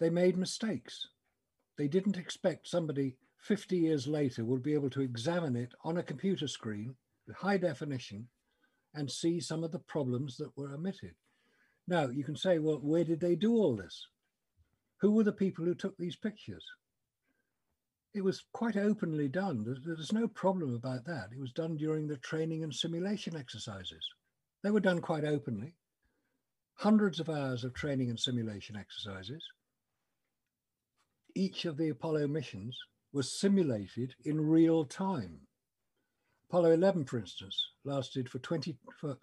They made mistakes. They didn't expect somebody 50 years later would be able to examine it on a computer screen with high definition and see some of the problems that were omitted. Now, you can say, well, where did they do all this? Who were the people who took these pictures? It was quite openly done. There's, no problem about that. It was done during the training and simulation exercises. They were done quite openly. Hundreds of hours of training and simulation exercises. Each of the Apollo missions was simulated in real time. Apollo 11, for instance, lasted for 20 for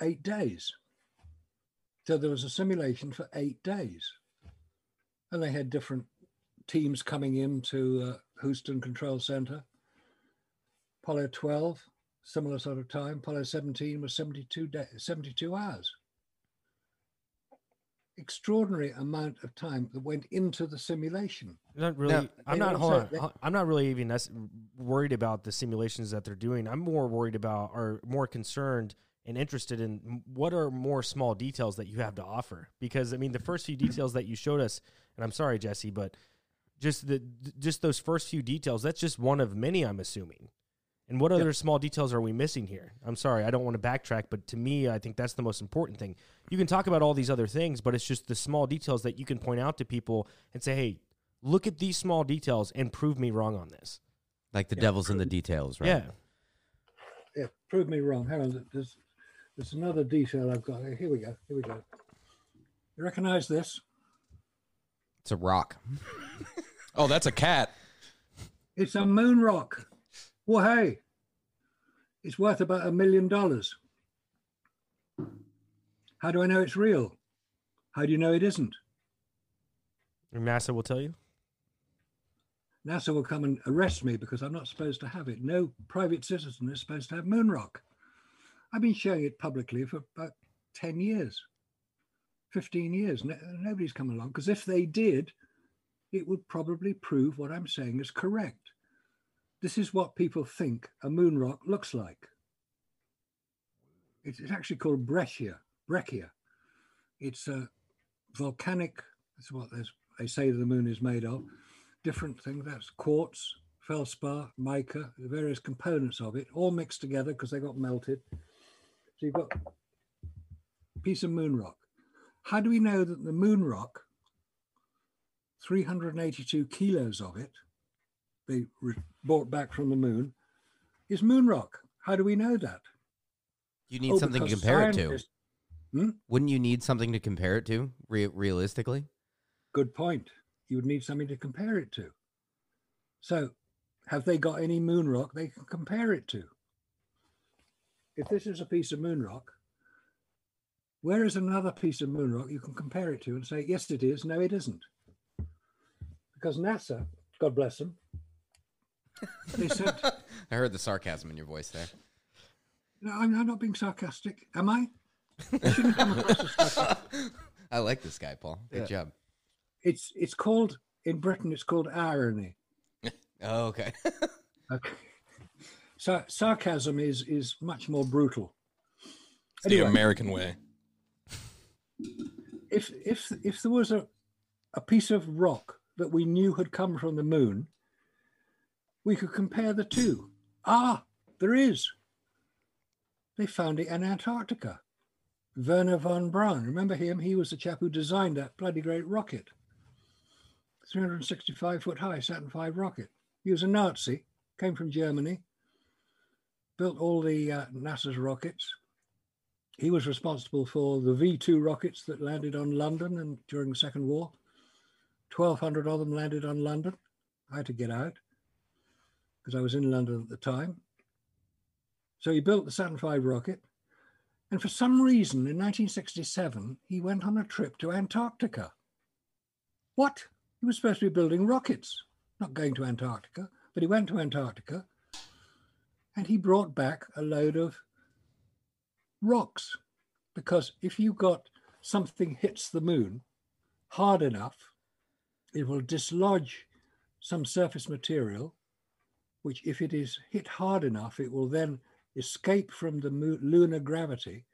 eight days. So there was a simulation for eight days. And they had different teams coming into uh, Houston Control Center. Apollo 12, similar sort of time. Apollo 17 was 72, day, 72 hours. Extraordinary amount of time that went into the simulation. Not really. Now- I'm not. Hold on. that- I'm not really even nec- worried about the simulations that they're doing. I'm more worried about, or more concerned and interested in what are more small details that you have to offer. Because I mean, the first few details that you showed us, and I'm sorry, Jesse, but just the just those first few details. That's just one of many. I'm assuming. And what other small details are we missing here? I'm sorry, I don't want to backtrack, but to me, I think that's the most important thing. You can talk about all these other things, but it's just the small details that you can point out to people and say, "Hey, look at these small details and prove me wrong on this." Like the devil's in the details, right? Yeah. Yeah, prove me wrong. Hang on, there's, there's another detail I've got. Here we go. Here we go. You recognize this? It's a rock. *laughs* Oh, that's a cat. It's a moon rock. Well, hey, it's worth about a million dollars. How do I know it's real? How do you know it isn't? Your NASA will tell you. NASA will come and arrest me because I'm not supposed to have it. No private citizen is supposed to have moon rock. I've been showing it publicly for about 10 years, 15 years. No, nobody's come along because if they did, it would probably prove what I'm saying is correct. This is what people think a moon rock looks like. It's it's actually called breccia. Breccia. It's a volcanic. That's what they say the moon is made of. Different things. That's quartz, feldspar, mica, the various components of it, all mixed together because they got melted. So you've got a piece of moon rock. How do we know that the moon rock, 382 kilos of it, they re- brought back from the moon, is moon rock? How do we know that? You need Oh, something to compare it to. Hmm? Wouldn't you need something to compare it to, re- realistically? Good point. You would need something to compare it to. So, have they got any moon rock they can compare it to? If this is a piece of moon rock, where is another piece of moon rock you can compare it to and say, yes, it is, no, it isn't? Because NASA, God bless them, *laughs* they said, I heard the sarcasm in your voice there. no, I'm, I'm not being sarcastic, am I? I *laughs* shouldn't come across as sarcastic. I like this guy, Paul. Good job. It's, it's called, in Britain, it's called irony. *laughs* Oh, okay. Okay. Sarcasm is is much more brutal. It's the American way. If if if there was a a piece of rock that we knew had come from the moon, we could compare the two. Ah, there is. They found it in Antarctica. Wernher von Braun, remember him? He was the chap who designed that bloody great rocket. 365 foot high Saturn V rocket. He was a Nazi, came from Germany, built all the uh, NASA's rockets. He was responsible for the V 2 rockets that landed on London and during the Second War. 1,200 of them landed on London. I had to get out because I was in London at the time. So he built the Saturn V rocket. And for some reason, in 1967, he went on a trip to Antarctica. What? He was supposed to be building rockets, not going to Antarctica, but he went to Antarctica and he brought back a load of rocks. Because if you got something hits the moon hard enough, it will dislodge some surface material, which, if it is hit hard enough, it will then escape from the mo- lunar gravity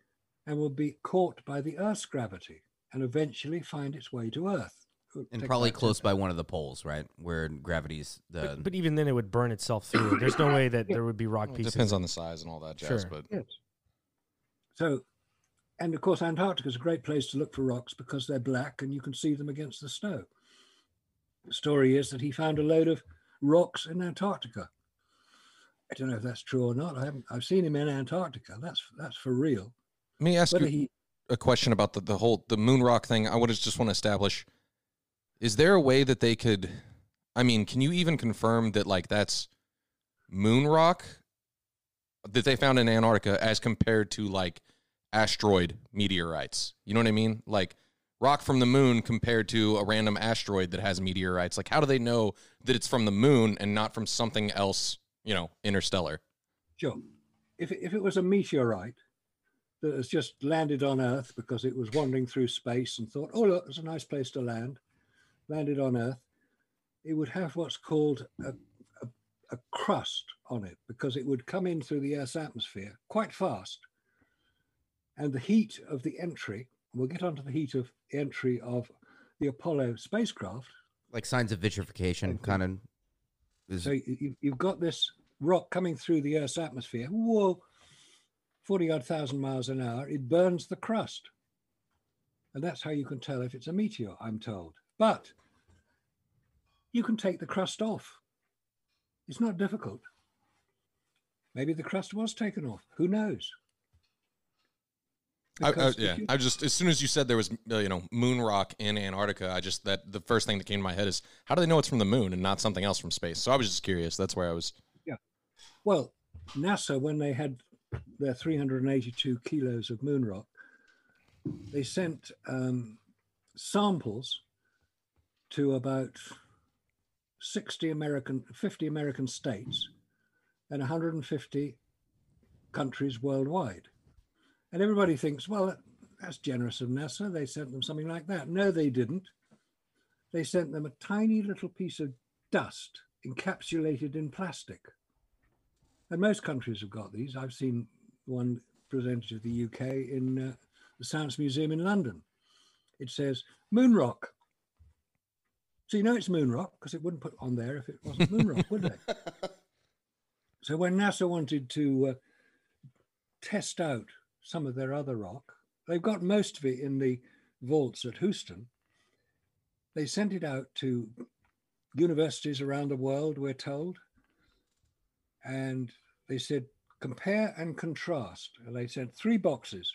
and will be caught by the Earth's gravity and eventually find its way to Earth. It would And probably close by one of the poles, right? Where gravity's the. But, but even then, it would burn itself through. *coughs* There's no way that there would be rock Well, pieces. depends on the size and all that jazz, Sure. but Yes. So, and of course, Antarctica is a great place to look for rocks because they're black and you can see them against the snow. The story is that he found a load of rocks in Antarctica. I don't know if that's true or not. I haven't. I've seen him in Antarctica. That's that's for real. let me ask Whether you he a question about the, the whole the moon rock thing. I would just want to establish: is there a way that they could? I mean, can you even confirm that like that's moon rock that they found in Antarctica as compared to like asteroid meteorites? You know what I mean? Like rock from the moon compared to a random asteroid that has meteorites. Like, how do they know that it's from the moon and not from something else? You know, interstellar. Sure. If if it was a meteorite that has just landed on Earth because it was wandering through space and thought, oh, look, it's a nice place to land, landed on Earth, it would have what's called a, a, a crust on it because it would come in through the Earth's atmosphere quite fast. And the heat of the entry, we'll get onto the heat of the entry of the Apollo spacecraft, like signs of vitrification, kind of. Is, so you, you've got this rock coming through the Earth's atmosphere. Whoa, 40 odd thousand miles an hour. It burns the crust. And that's how you can tell if it's a meteor, I'm told. But you can take the crust off. It's not difficult. Maybe the crust was taken off. Who knows? I, I, yeah, you- I just as soon as you said there was uh, you know moon rock in Antarctica, I just that the first thing that came to my head is how do they know it's from the moon and not something else from space? So I was just curious. That's where I was. Yeah. Well, NASA, when they had their 382 kilos of moon rock, they sent um, samples to about 60 American, 50 American states and 150 countries worldwide. And everybody thinks, well, that's generous of NASA. They sent them something like that. No, they didn't. They sent them a tiny little piece of dust encapsulated in plastic. And most countries have got these. I've seen one presented to the UK in uh, the Science Museum in London. It says moon rock. So you know it's moon rock because it wouldn't put on there if it wasn't moon rock, would they? *laughs* So when NASA wanted to uh, test out some of their other rock, they've got most of it in the vaults at Houston. They sent it out to universities around the world, we're told, and they said compare and contrast. And they sent three boxes,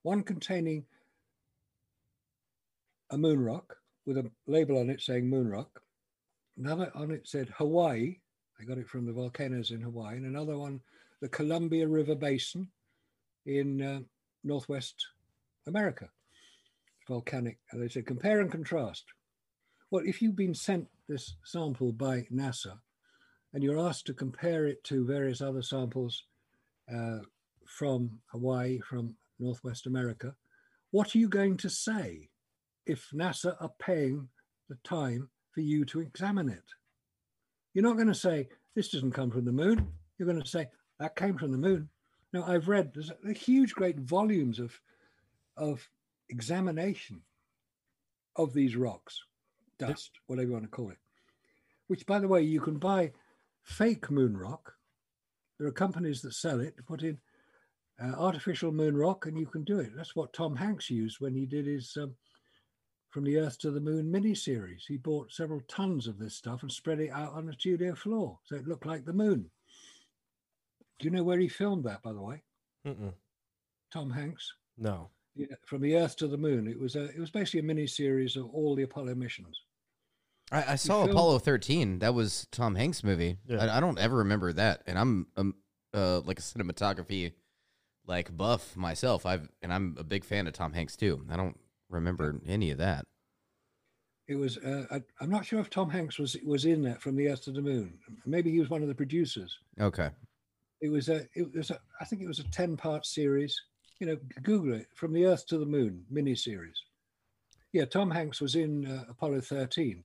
one containing a moon rock with a label on it saying moon rock, another on it said Hawaii. They got it from the volcanoes in Hawaii, and another one, the Columbia River Basin in uh, Northwest America. Volcanic. And they said compare and contrast. Well, if you've been sent this sample by NASA, and you're asked to compare it to various other samples uh, from Hawaii, from Northwest America, what are you going to say if NASA are paying the time for you to examine it? You're not going to say, this doesn't come from the moon. You're going to say, that came from the moon. Now, I've read there's a, huge, great volumes of, of examination of these rocks, dust, whatever you want to call it, which, by the way, you can buy fake moon rock. There are companies that sell it, put in uh, artificial moon rock, and you can do it. That's what Tom Hanks used when he did his um, From the Earth to the Moon miniseries. He bought several tons of this stuff and spread it out on the studio floor so it looked like the moon. Do you know where he filmed that, by the way? Mm-mm. Tom Hanks. No. Yeah, from the Earth to the Moon. It was a it was basically a mini series of all the Apollo missions. I, I saw filmed- Apollo 13. That was Tom Hanks' movie. Yeah. I, I don't ever remember that, and I'm um, uh, like a cinematography like buff myself. I've and I'm a big fan of Tom Hanks too. I don't remember any of that. It was uh, I, I'm not sure if Tom Hanks was was in that from the Earth to the Moon. Maybe he was one of the producers. Okay. It was a it was a, I think it was a ten part series. You know, Google it from the Earth to the Moon mini series. Yeah, Tom Hanks was in uh, Apollo 13,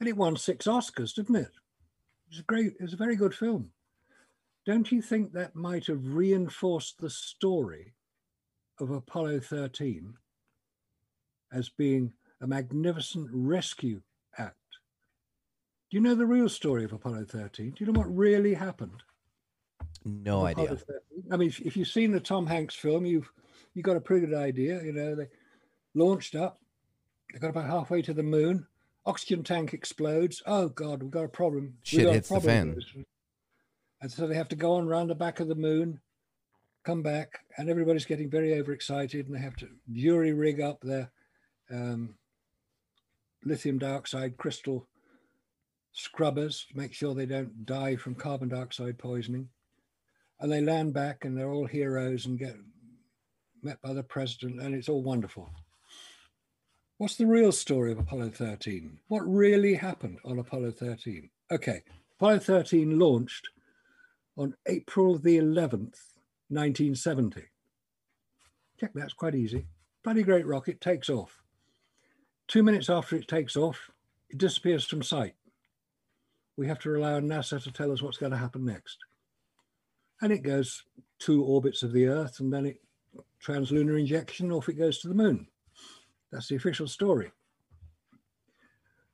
and it won six Oscars, didn't it? It was a great. It was a very good film. Don't you think that might have reinforced the story of Apollo 13 as being a magnificent rescue act? Do you know the real story of Apollo 13? Do you know what really happened? No Apollo idea. 13. I mean, if, if you've seen the Tom Hanks film, you've you got a pretty good idea. You know, they launched up, they got about halfway to the moon. Oxygen tank explodes. Oh God, we've got a problem. Shit got a hits the fan. with. And so they have to go on around the back of the moon, come back, and everybody's getting very overexcited, and they have to jury rig up their um, lithium dioxide crystal scrubbers to make sure they don't die from carbon dioxide poisoning. And they land back and they're all heroes and get met by the president and it's all wonderful. What's the real story of apollo 13 what really happened on apollo 13 okay apollo 13 launched on april the 11th 1970 check that's quite easy. Bloody great rocket takes off two minutes after it takes off it disappears from sight we have to rely on nasa to tell us what's going to happen next and it goes two orbits of the Earth, and then it translunar injection, off it goes to the moon. That's the official story.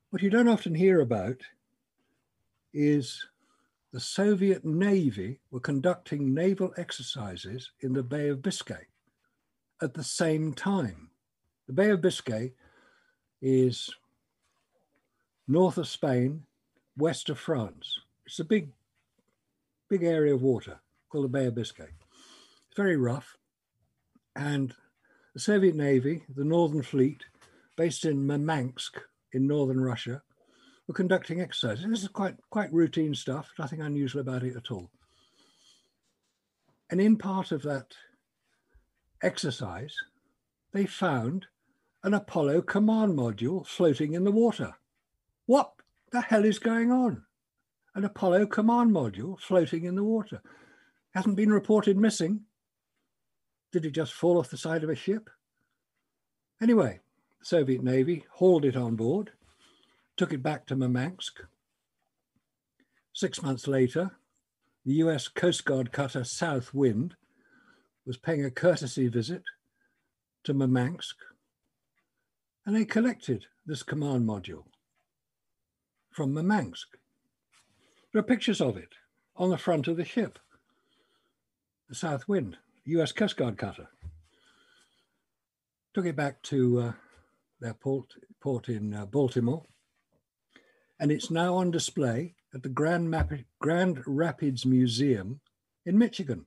What you don't often hear about is the Soviet Navy were conducting naval exercises in the Bay of Biscay at the same time. The Bay of Biscay is north of Spain, west of France. It's a big, big area of water called the Bay of Biscay. It's very rough. And the Soviet Navy, the Northern Fleet, based in Murmansk in northern Russia, were conducting exercises. This is quite, quite routine stuff, nothing unusual about it at all. And in part of that exercise, they found an Apollo command module floating in the water. What the hell is going on? An Apollo command module floating in the water hasn't been reported missing. Did it just fall off the side of a ship? Anyway, the Soviet Navy hauled it on board, took it back to Murmansk. Six months later, the US Coast Guard cutter Southwind was paying a courtesy visit to Murmansk, and they collected this command module from Murmansk. There are pictures of it on the front of the ship the Southwind, US Coast Guard cutter. Took it back to uh, their port, port in uh, Baltimore, and it's now on display at the Grand, Map- Grand Rapids Museum in Michigan.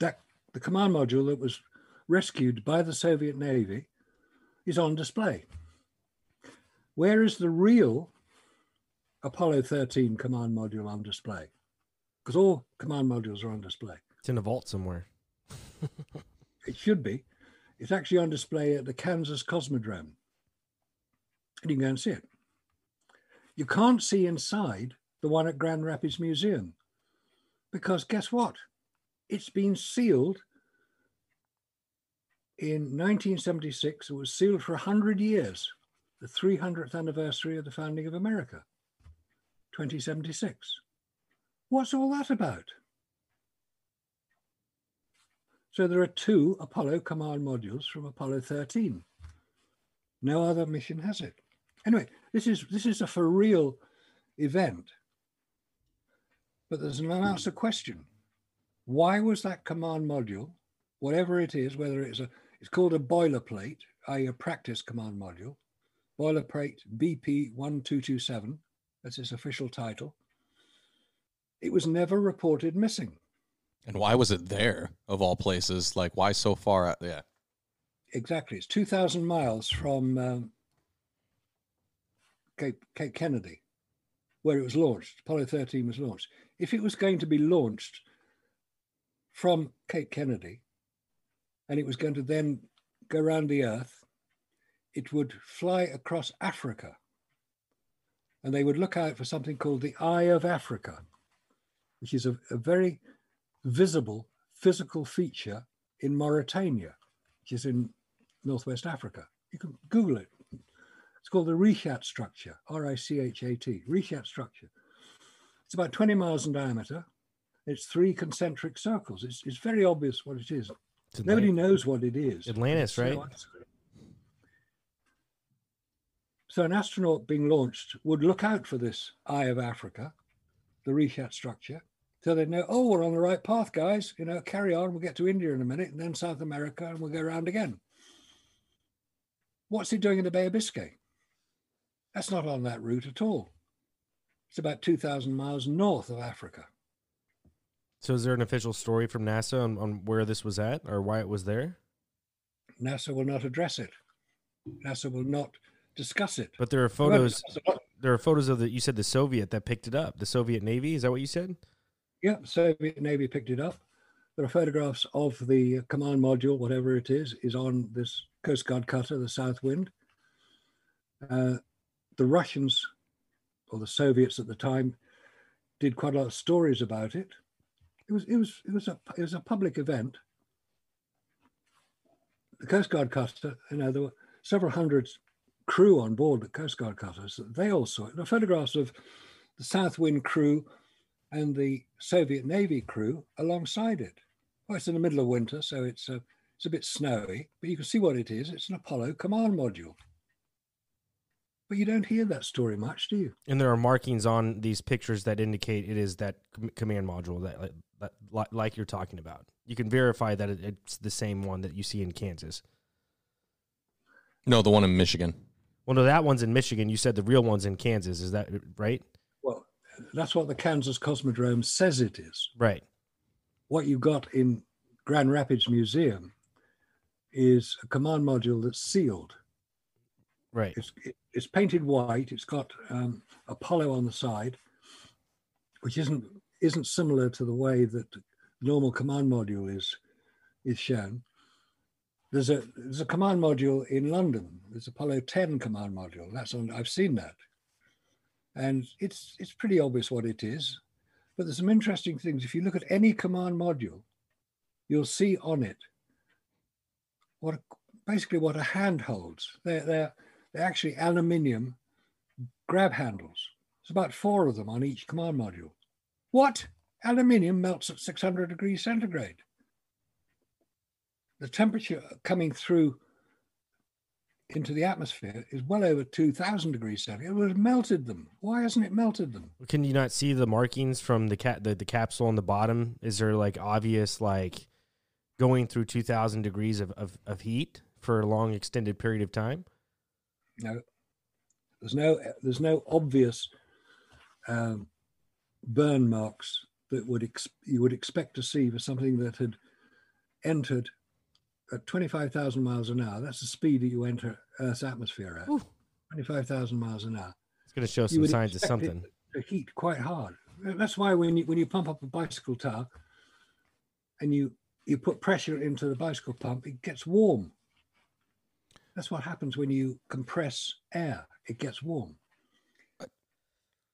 That the command module that was rescued by the Soviet Navy is on display. Where is the real Apollo 13 command module on display? because all command modules are on display. It's in a vault somewhere. *laughs* It should be. It's actually on display at the Kansas Cosmodrome. And you can go and see it. You can't see inside the one at Grand Rapids Museum because guess what? It's been sealed in 1976. It was sealed for 100 years, the 300th anniversary of the founding of America, 2076. What's all that about? So there are two Apollo command modules from Apollo 13. No other mission has it. Anyway, this is this is a for real event. But there's an unanswered hmm. question. Why was that command module, whatever it is, whether it's a it's called a boilerplate, i.e. a practice command module, boilerplate BP 1227, that's its official title. It was never reported missing. And why was it there of all places? Like, why so far? Out? Yeah. Exactly. It's 2,000 miles from um, Cape, Cape Kennedy, where it was launched. Apollo 13 was launched. If it was going to be launched from Cape Kennedy and it was going to then go around the Earth, it would fly across Africa. And they would look out for something called the Eye of Africa, which is a, a very visible physical feature in Mauritania, which is in Northwest Africa. You can Google it. It's called the Richat structure, R I C H A T, Richat structure. It's about 20 miles in diameter. It's three concentric circles. It's, it's very obvious what it is. Nobody knows what it is. Atlantis, right? So an astronaut being launched would look out for this Eye of Africa, the Richat structure, so they'd know, oh, we're on the right path, guys. You know, carry on. We'll get to India in a minute, and then South America, and we'll go around again. What's he doing in the Bay of Biscay? That's not on that route at all. It's about 2,000 miles north of Africa. So is there an official story from NASA on, on where this was at or why it was there? NASA will not address it. NASA will not discuss it. But there are photos. There are photos of the. You said the Soviet that picked it up. The Soviet Navy. Is that what you said? Yeah, Soviet Navy picked it up. There are photographs of the command module, whatever it is, is on this Coast Guard cutter, the Southwind. Uh, the Russians, or the Soviets at the time, did quite a lot of stories about it. It was it was it was a it was a public event. The Coast Guard cutter, you know, there were several hundred crew on board the Coast Guard cutters. They all saw it. There are photographs of the Southwind crew and the Soviet Navy crew alongside it. Well, it's in the middle of winter, so it's a, it's a bit snowy, but you can see what it is. It's an Apollo command module. But you don't hear that story much, do you? And there are markings on these pictures that indicate it is that command module that, like you're talking about. You can verify that it's the same one that you see in Kansas. No, the one in Michigan. Well, no, that one's in Michigan. You said the real one's in Kansas. Is that right? Well, that's what the Kansas Cosmodrome says it is. Right. What you got in Grand Rapids Museum is a command module that's sealed. Right. It's, it, it's painted white. It's got um, Apollo on the side, which isn't isn't similar to the way that normal command module is is shown. There's a there's a command module in London. There's Apollo 10 command module. That's on. I've seen that, and it's it's pretty obvious what it is. But there's some interesting things. If you look at any command module, you'll see on it what basically what a hand holds. They're they're they're actually aluminium grab handles. There's about four of them on each command module. What? Aluminium melts at 600 degrees centigrade. The temperature coming through into the atmosphere is well over 2000 degrees centigrade. It would have melted them. Why hasn't it melted them? Can you not see the markings from the cat the, the capsule on the bottom? Is there like obvious like going through two thousand degrees of, of, of heat for a long extended period of time? No, there's no there's no obvious um, burn marks that would ex- you would expect to see for something that had entered at 25,000 miles an hour. That's the speed that you enter Earth's atmosphere at. 25,000 miles an hour. It's going to show some would signs of expect it something. To heat quite hard. That's why when you when you pump up a bicycle tire and you you put pressure into the bicycle pump, it gets warm. That's what happens when you compress air. It gets warm.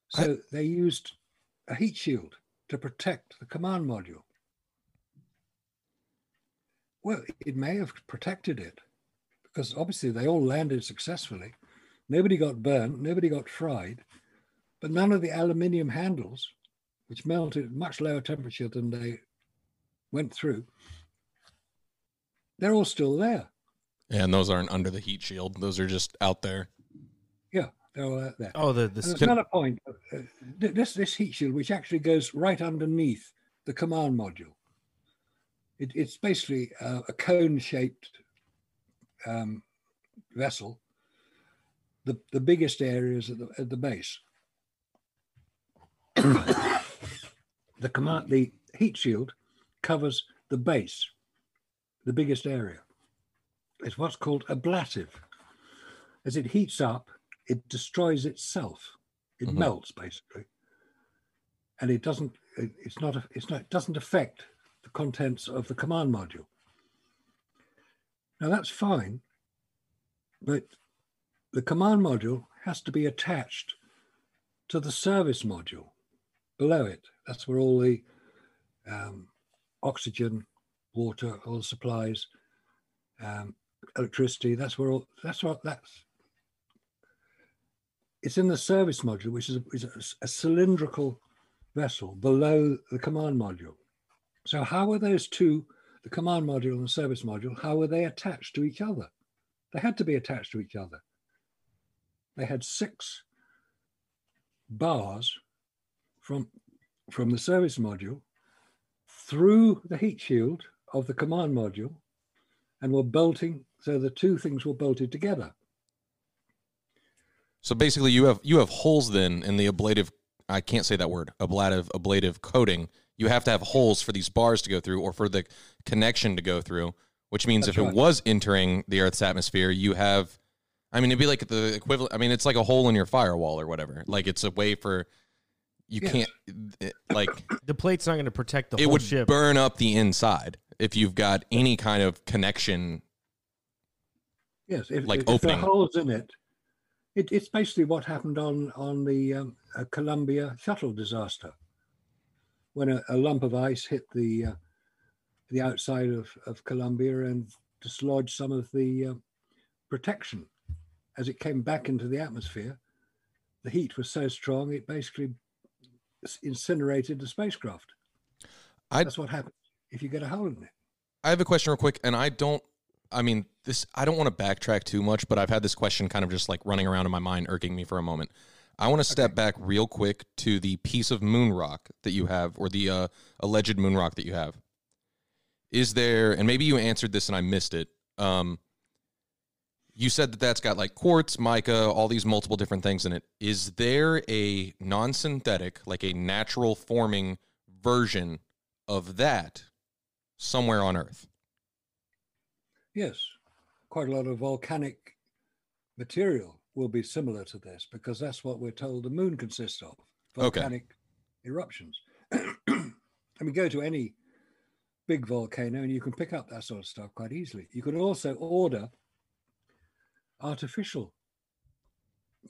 So they used a heat shield to protect the command module. Well, it may have protected it because obviously they all landed successfully. Nobody got burnt, nobody got fried, but none of the aluminium handles, which melted at much lower temperature than they went through, they're all still there. And those aren't under the heat shield. Those are just out there. They're there. Oh, the the there's another point. This this heat shield, which actually goes right underneath the command module, it, it's basically uh, a cone-shaped um, vessel. The the biggest area is at the at the base. *coughs* the command the heat shield covers the base, the biggest area. It's what's called ablative. As it heats up, it destroys itself. It Mhm. melts basically, and it doesn't. It, it's not. It's not. It doesn't affect the contents of the command module. Now that's fine, but the command module has to be attached to the service module below it. That's where all the um, oxygen, water, all the supplies, um, electricity. That's where all. That's what. That's. It's in the service module, which is a, is a, a cylindrical vessel below the command module. So how are those two, the command module and the service module, how were they attached to each other? They had to be attached to each other. They had six bars from from the service module through the heat shield of the command module and were bolting so the two things were bolted together So basically, you have you have holes then in the ablative. I can't say that word. Ablative ablative coating. You have to have holes for these bars to go through, or for the connection to go through. Which means That's if right. it was entering the Earth's atmosphere, you have. I mean, it'd be like the equivalent. I mean, it's like a hole in your firewall or whatever. Like it's a way for you Yes. can't it- like the plate's not going to protect the it whole would ship. burn up the inside if you've got any kind of connection. yes if, Like if opening. are holes in it, it it's basically what happened on on the um, uh, columbia shuttle disaster. When a, a lump of ice hit the uh, the outside of, of columbia and dislodged some of the uh, protection. As it came back into the atmosphere the heat was so strong it basically incinerated the spacecraft. I- that's what happens if you get a hole in it. I have a question real quick, and I don't. I mean, this. I don't want to backtrack too much, but I've had this question kind of just like running around in my mind, irking me for a moment. I want to step back real quick to the piece of moon rock that you have, or the uh, alleged moon rock that you have. Is there, and maybe you answered this and I missed it. Um, you said that that's got like quartz, mica, all these multiple different things in it. Is there a non-synthetic, like a natural forming version of that somewhere on Earth? Yes, quite a lot of volcanic material will be similar to this because that's what we're told the moon consists of Okay. volcanic eruptions. *clears throat* I mean, go to any big volcano and you can pick up that sort of stuff quite easily. You can also order artificial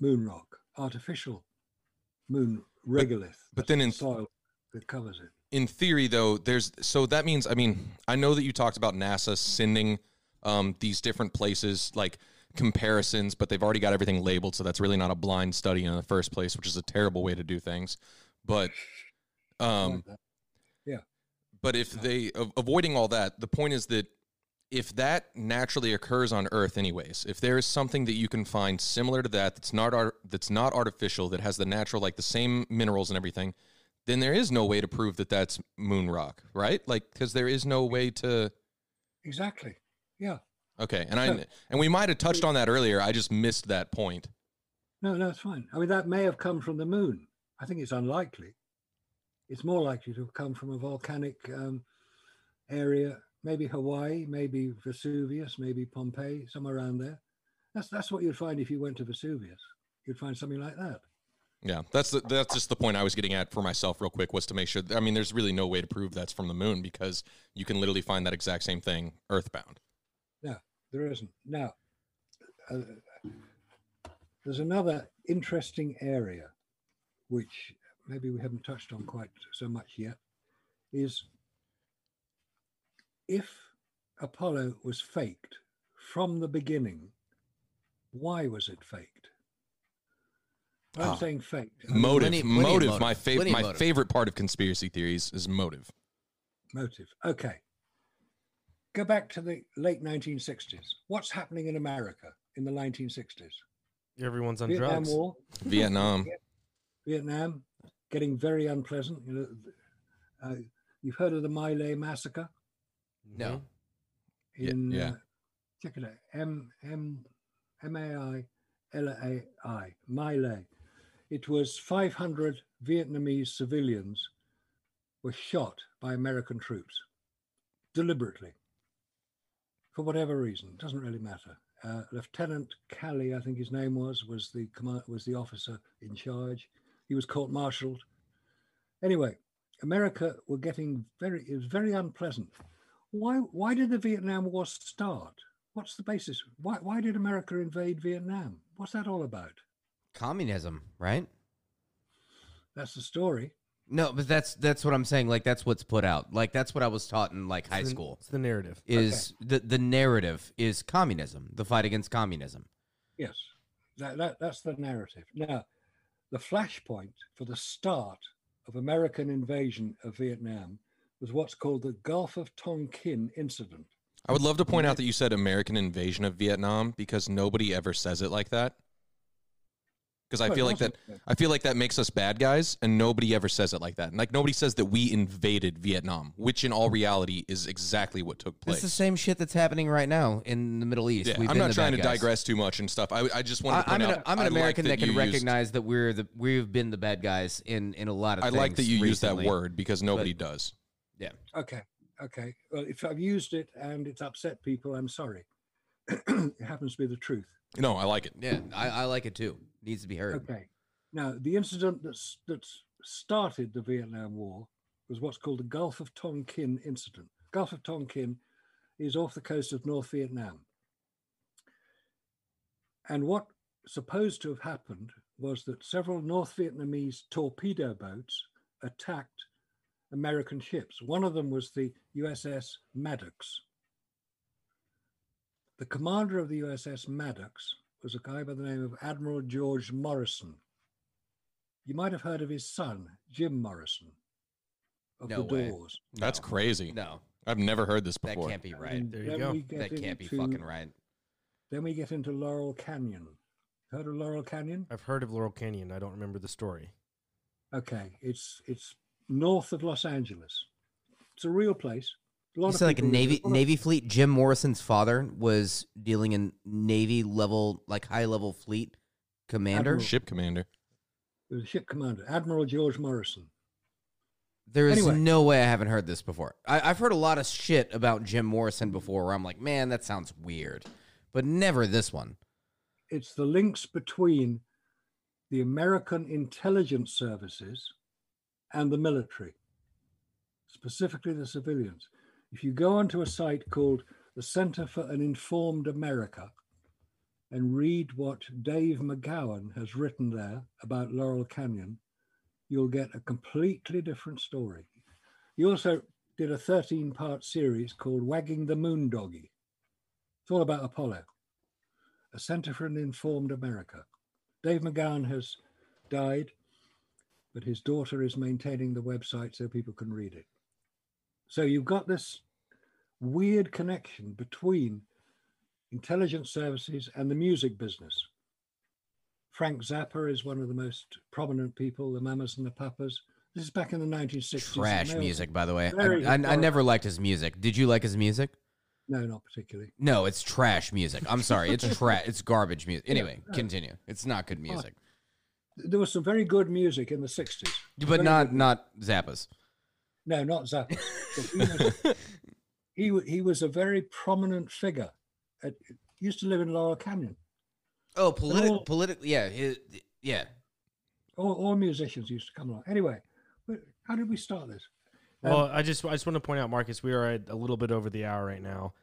moon rock, artificial moon regolith. but that's then in- soil that covers it. in theory though there's so that means i mean i know that you talked about nasa sending um, these different places like comparisons but they've already got everything labeled so that's really not a blind study in the first place which is a terrible way to do things but um like that. but if they av- avoiding all that the point is that if that naturally occurs on earth anyways if there is something that you can find similar to that that's not art, that's not artificial that has the natural like the same minerals and everything then there is no way to prove that that's moon rock right like because there is no way to Exactly. Yeah. okay and i So- and we might have touched on that earlier i just missed that point No, no, it's fine. I mean, that may have come from the moon. I think it's unlikely. It's more likely to have come from a volcanic um, area, maybe Hawaii, maybe Vesuvius, maybe Pompeii, somewhere around there. That's that's what you'd find if you went to Vesuvius. You'd find something like that. yeah that's the, that's just the point i was getting at for myself real quick was to make sure i mean there's really no way to prove that's from the moon because you can literally find that exact same thing earthbound There isn't. Now, uh, there's another interesting area, which maybe we haven't touched on quite so much yet, is if Apollo was faked from the beginning, why was it faked? I'm Ah, saying faked. I mean motive plenty- plenty motive, motive. my favorite my motive. favorite part of conspiracy theories is motive motive. Okay. Go back to the late 1960s. What's happening in America in the 1960s? Everyone's on Vietnam drugs. War, Vietnam. Vietnam, getting very unpleasant. You know, uh, you've heard of the My Lai massacre No. Yeah, in yeah. Uh, check it out. M M M A I L A I My Lai. It was 500 Vietnamese civilians were shot by American troops deliberately for whatever reason. Doesn't really matter. Uh, Lieutenant Calley, I think his name was, was the command, was the officer in charge. He was court-martialed. Anyway, America were getting very. It was very unpleasant. Why? Why did the Vietnam War start? What's the basis? Why? Why did America invade Vietnam? What's that all about? Communism, right? That's the story. No, but that's that's what I'm saying. Like that's what's put out. Like that's what I was taught in like high It's the- school. It's the narrative. Is the the narrative is communism, the fight against communism. Yes, that, that that's the narrative. Now, the flashpoint for the start of American invasion of Vietnam was what's called the Gulf of Tonkin incident. I would love to point out that you said American invasion of Vietnam because nobody ever says it like that. Because I feel like that I feel like that makes us bad guys and nobody ever says it like that. Like nobody says that we invaded Vietnam, which in all mm. reality is exactly what took place. It's the same shit that's happening right now in the Middle East. yeah, We've I'm been not the trying to bad guys. digress too much and stuff. I, I just want to. Point I'm an, out I'm an I like American that, can you used- recognize that we're the we've been the bad guys in in a lot of I things. like that you use that word because nobody does. Yeah. Okay, okay. Well, if I've used it and it's upset people, I'm sorry. *clears throat* it happens to be the truth. No, I like it. Yeah, I, I like it too. Needs to be heard. Okay. Now, the incident that's that's started the Vietnam War was what's called the Gulf of Tonkin incident. Gulf of Tonkin is off the coast of North Vietnam. And what supposed to have happened was that several North Vietnamese torpedo boats attacked American ships. One of them was the USS Maddox. The commander of the USS Maddox was a guy by the name of Admiral George Morrison. You might have heard of his son, Jim Morrison, of No the way. Doors. That's No. crazy. No, I've never heard this before. that can't be right. And There you go. That can't be fucking right. Then we get into Laurel Canyon. Heard of Laurel Canyon? I've heard of Laurel Canyon. I don't remember the story. Okay, it's it's north of Los Angeles. It's a real place. A You said like a Navy a Navy fleet. Jim Morrison's father was dealing in Navy level, like high level fleet commander. Admiral. Ship commander. It was a ship commander, Admiral George Morrison. There is Anyway. no way I haven't heard this before. I, I've heard a lot of shit about Jim Morrison before, where I'm like, man, that sounds weird, but never this one. It's the links between the American intelligence services and the military, specifically the civilians. If you go onto a site called the Center for an Informed America and read what Dave McGowan has written there about Laurel Canyon, you'll get a completely different story. He also did a 13 part series called Wagging the Moon Doggy. It's all about Apollo, a Center for an Informed America. Dave McGowan has died, but his daughter is maintaining the website so people can read it. So you've got this weird connection between intelligence services and the music business. Frank Zappa is one of the most prominent people, the Mamas and the Papas. This is back in the 1960s. and Trash music, by the way. I, I, I never liked his music. Did you like his music? No, not particularly. No, it's trash music. I'm sorry, it's *laughs* trash. It's garbage music. Anyway, continue. It's not good music, There was some very good music in the 60s. but Very not good. not Zappa's. No, not Zappa. *laughs* He, was, he, he was a very prominent figure. At, used to live in Laurel Canyon. Oh, political, all- political. Yeah, his, yeah. All, all musicians used to come along. Anyway, wh- how did we start this? Um, Well, I just I just want to point out, Marcus, we are at a little bit over the hour right now.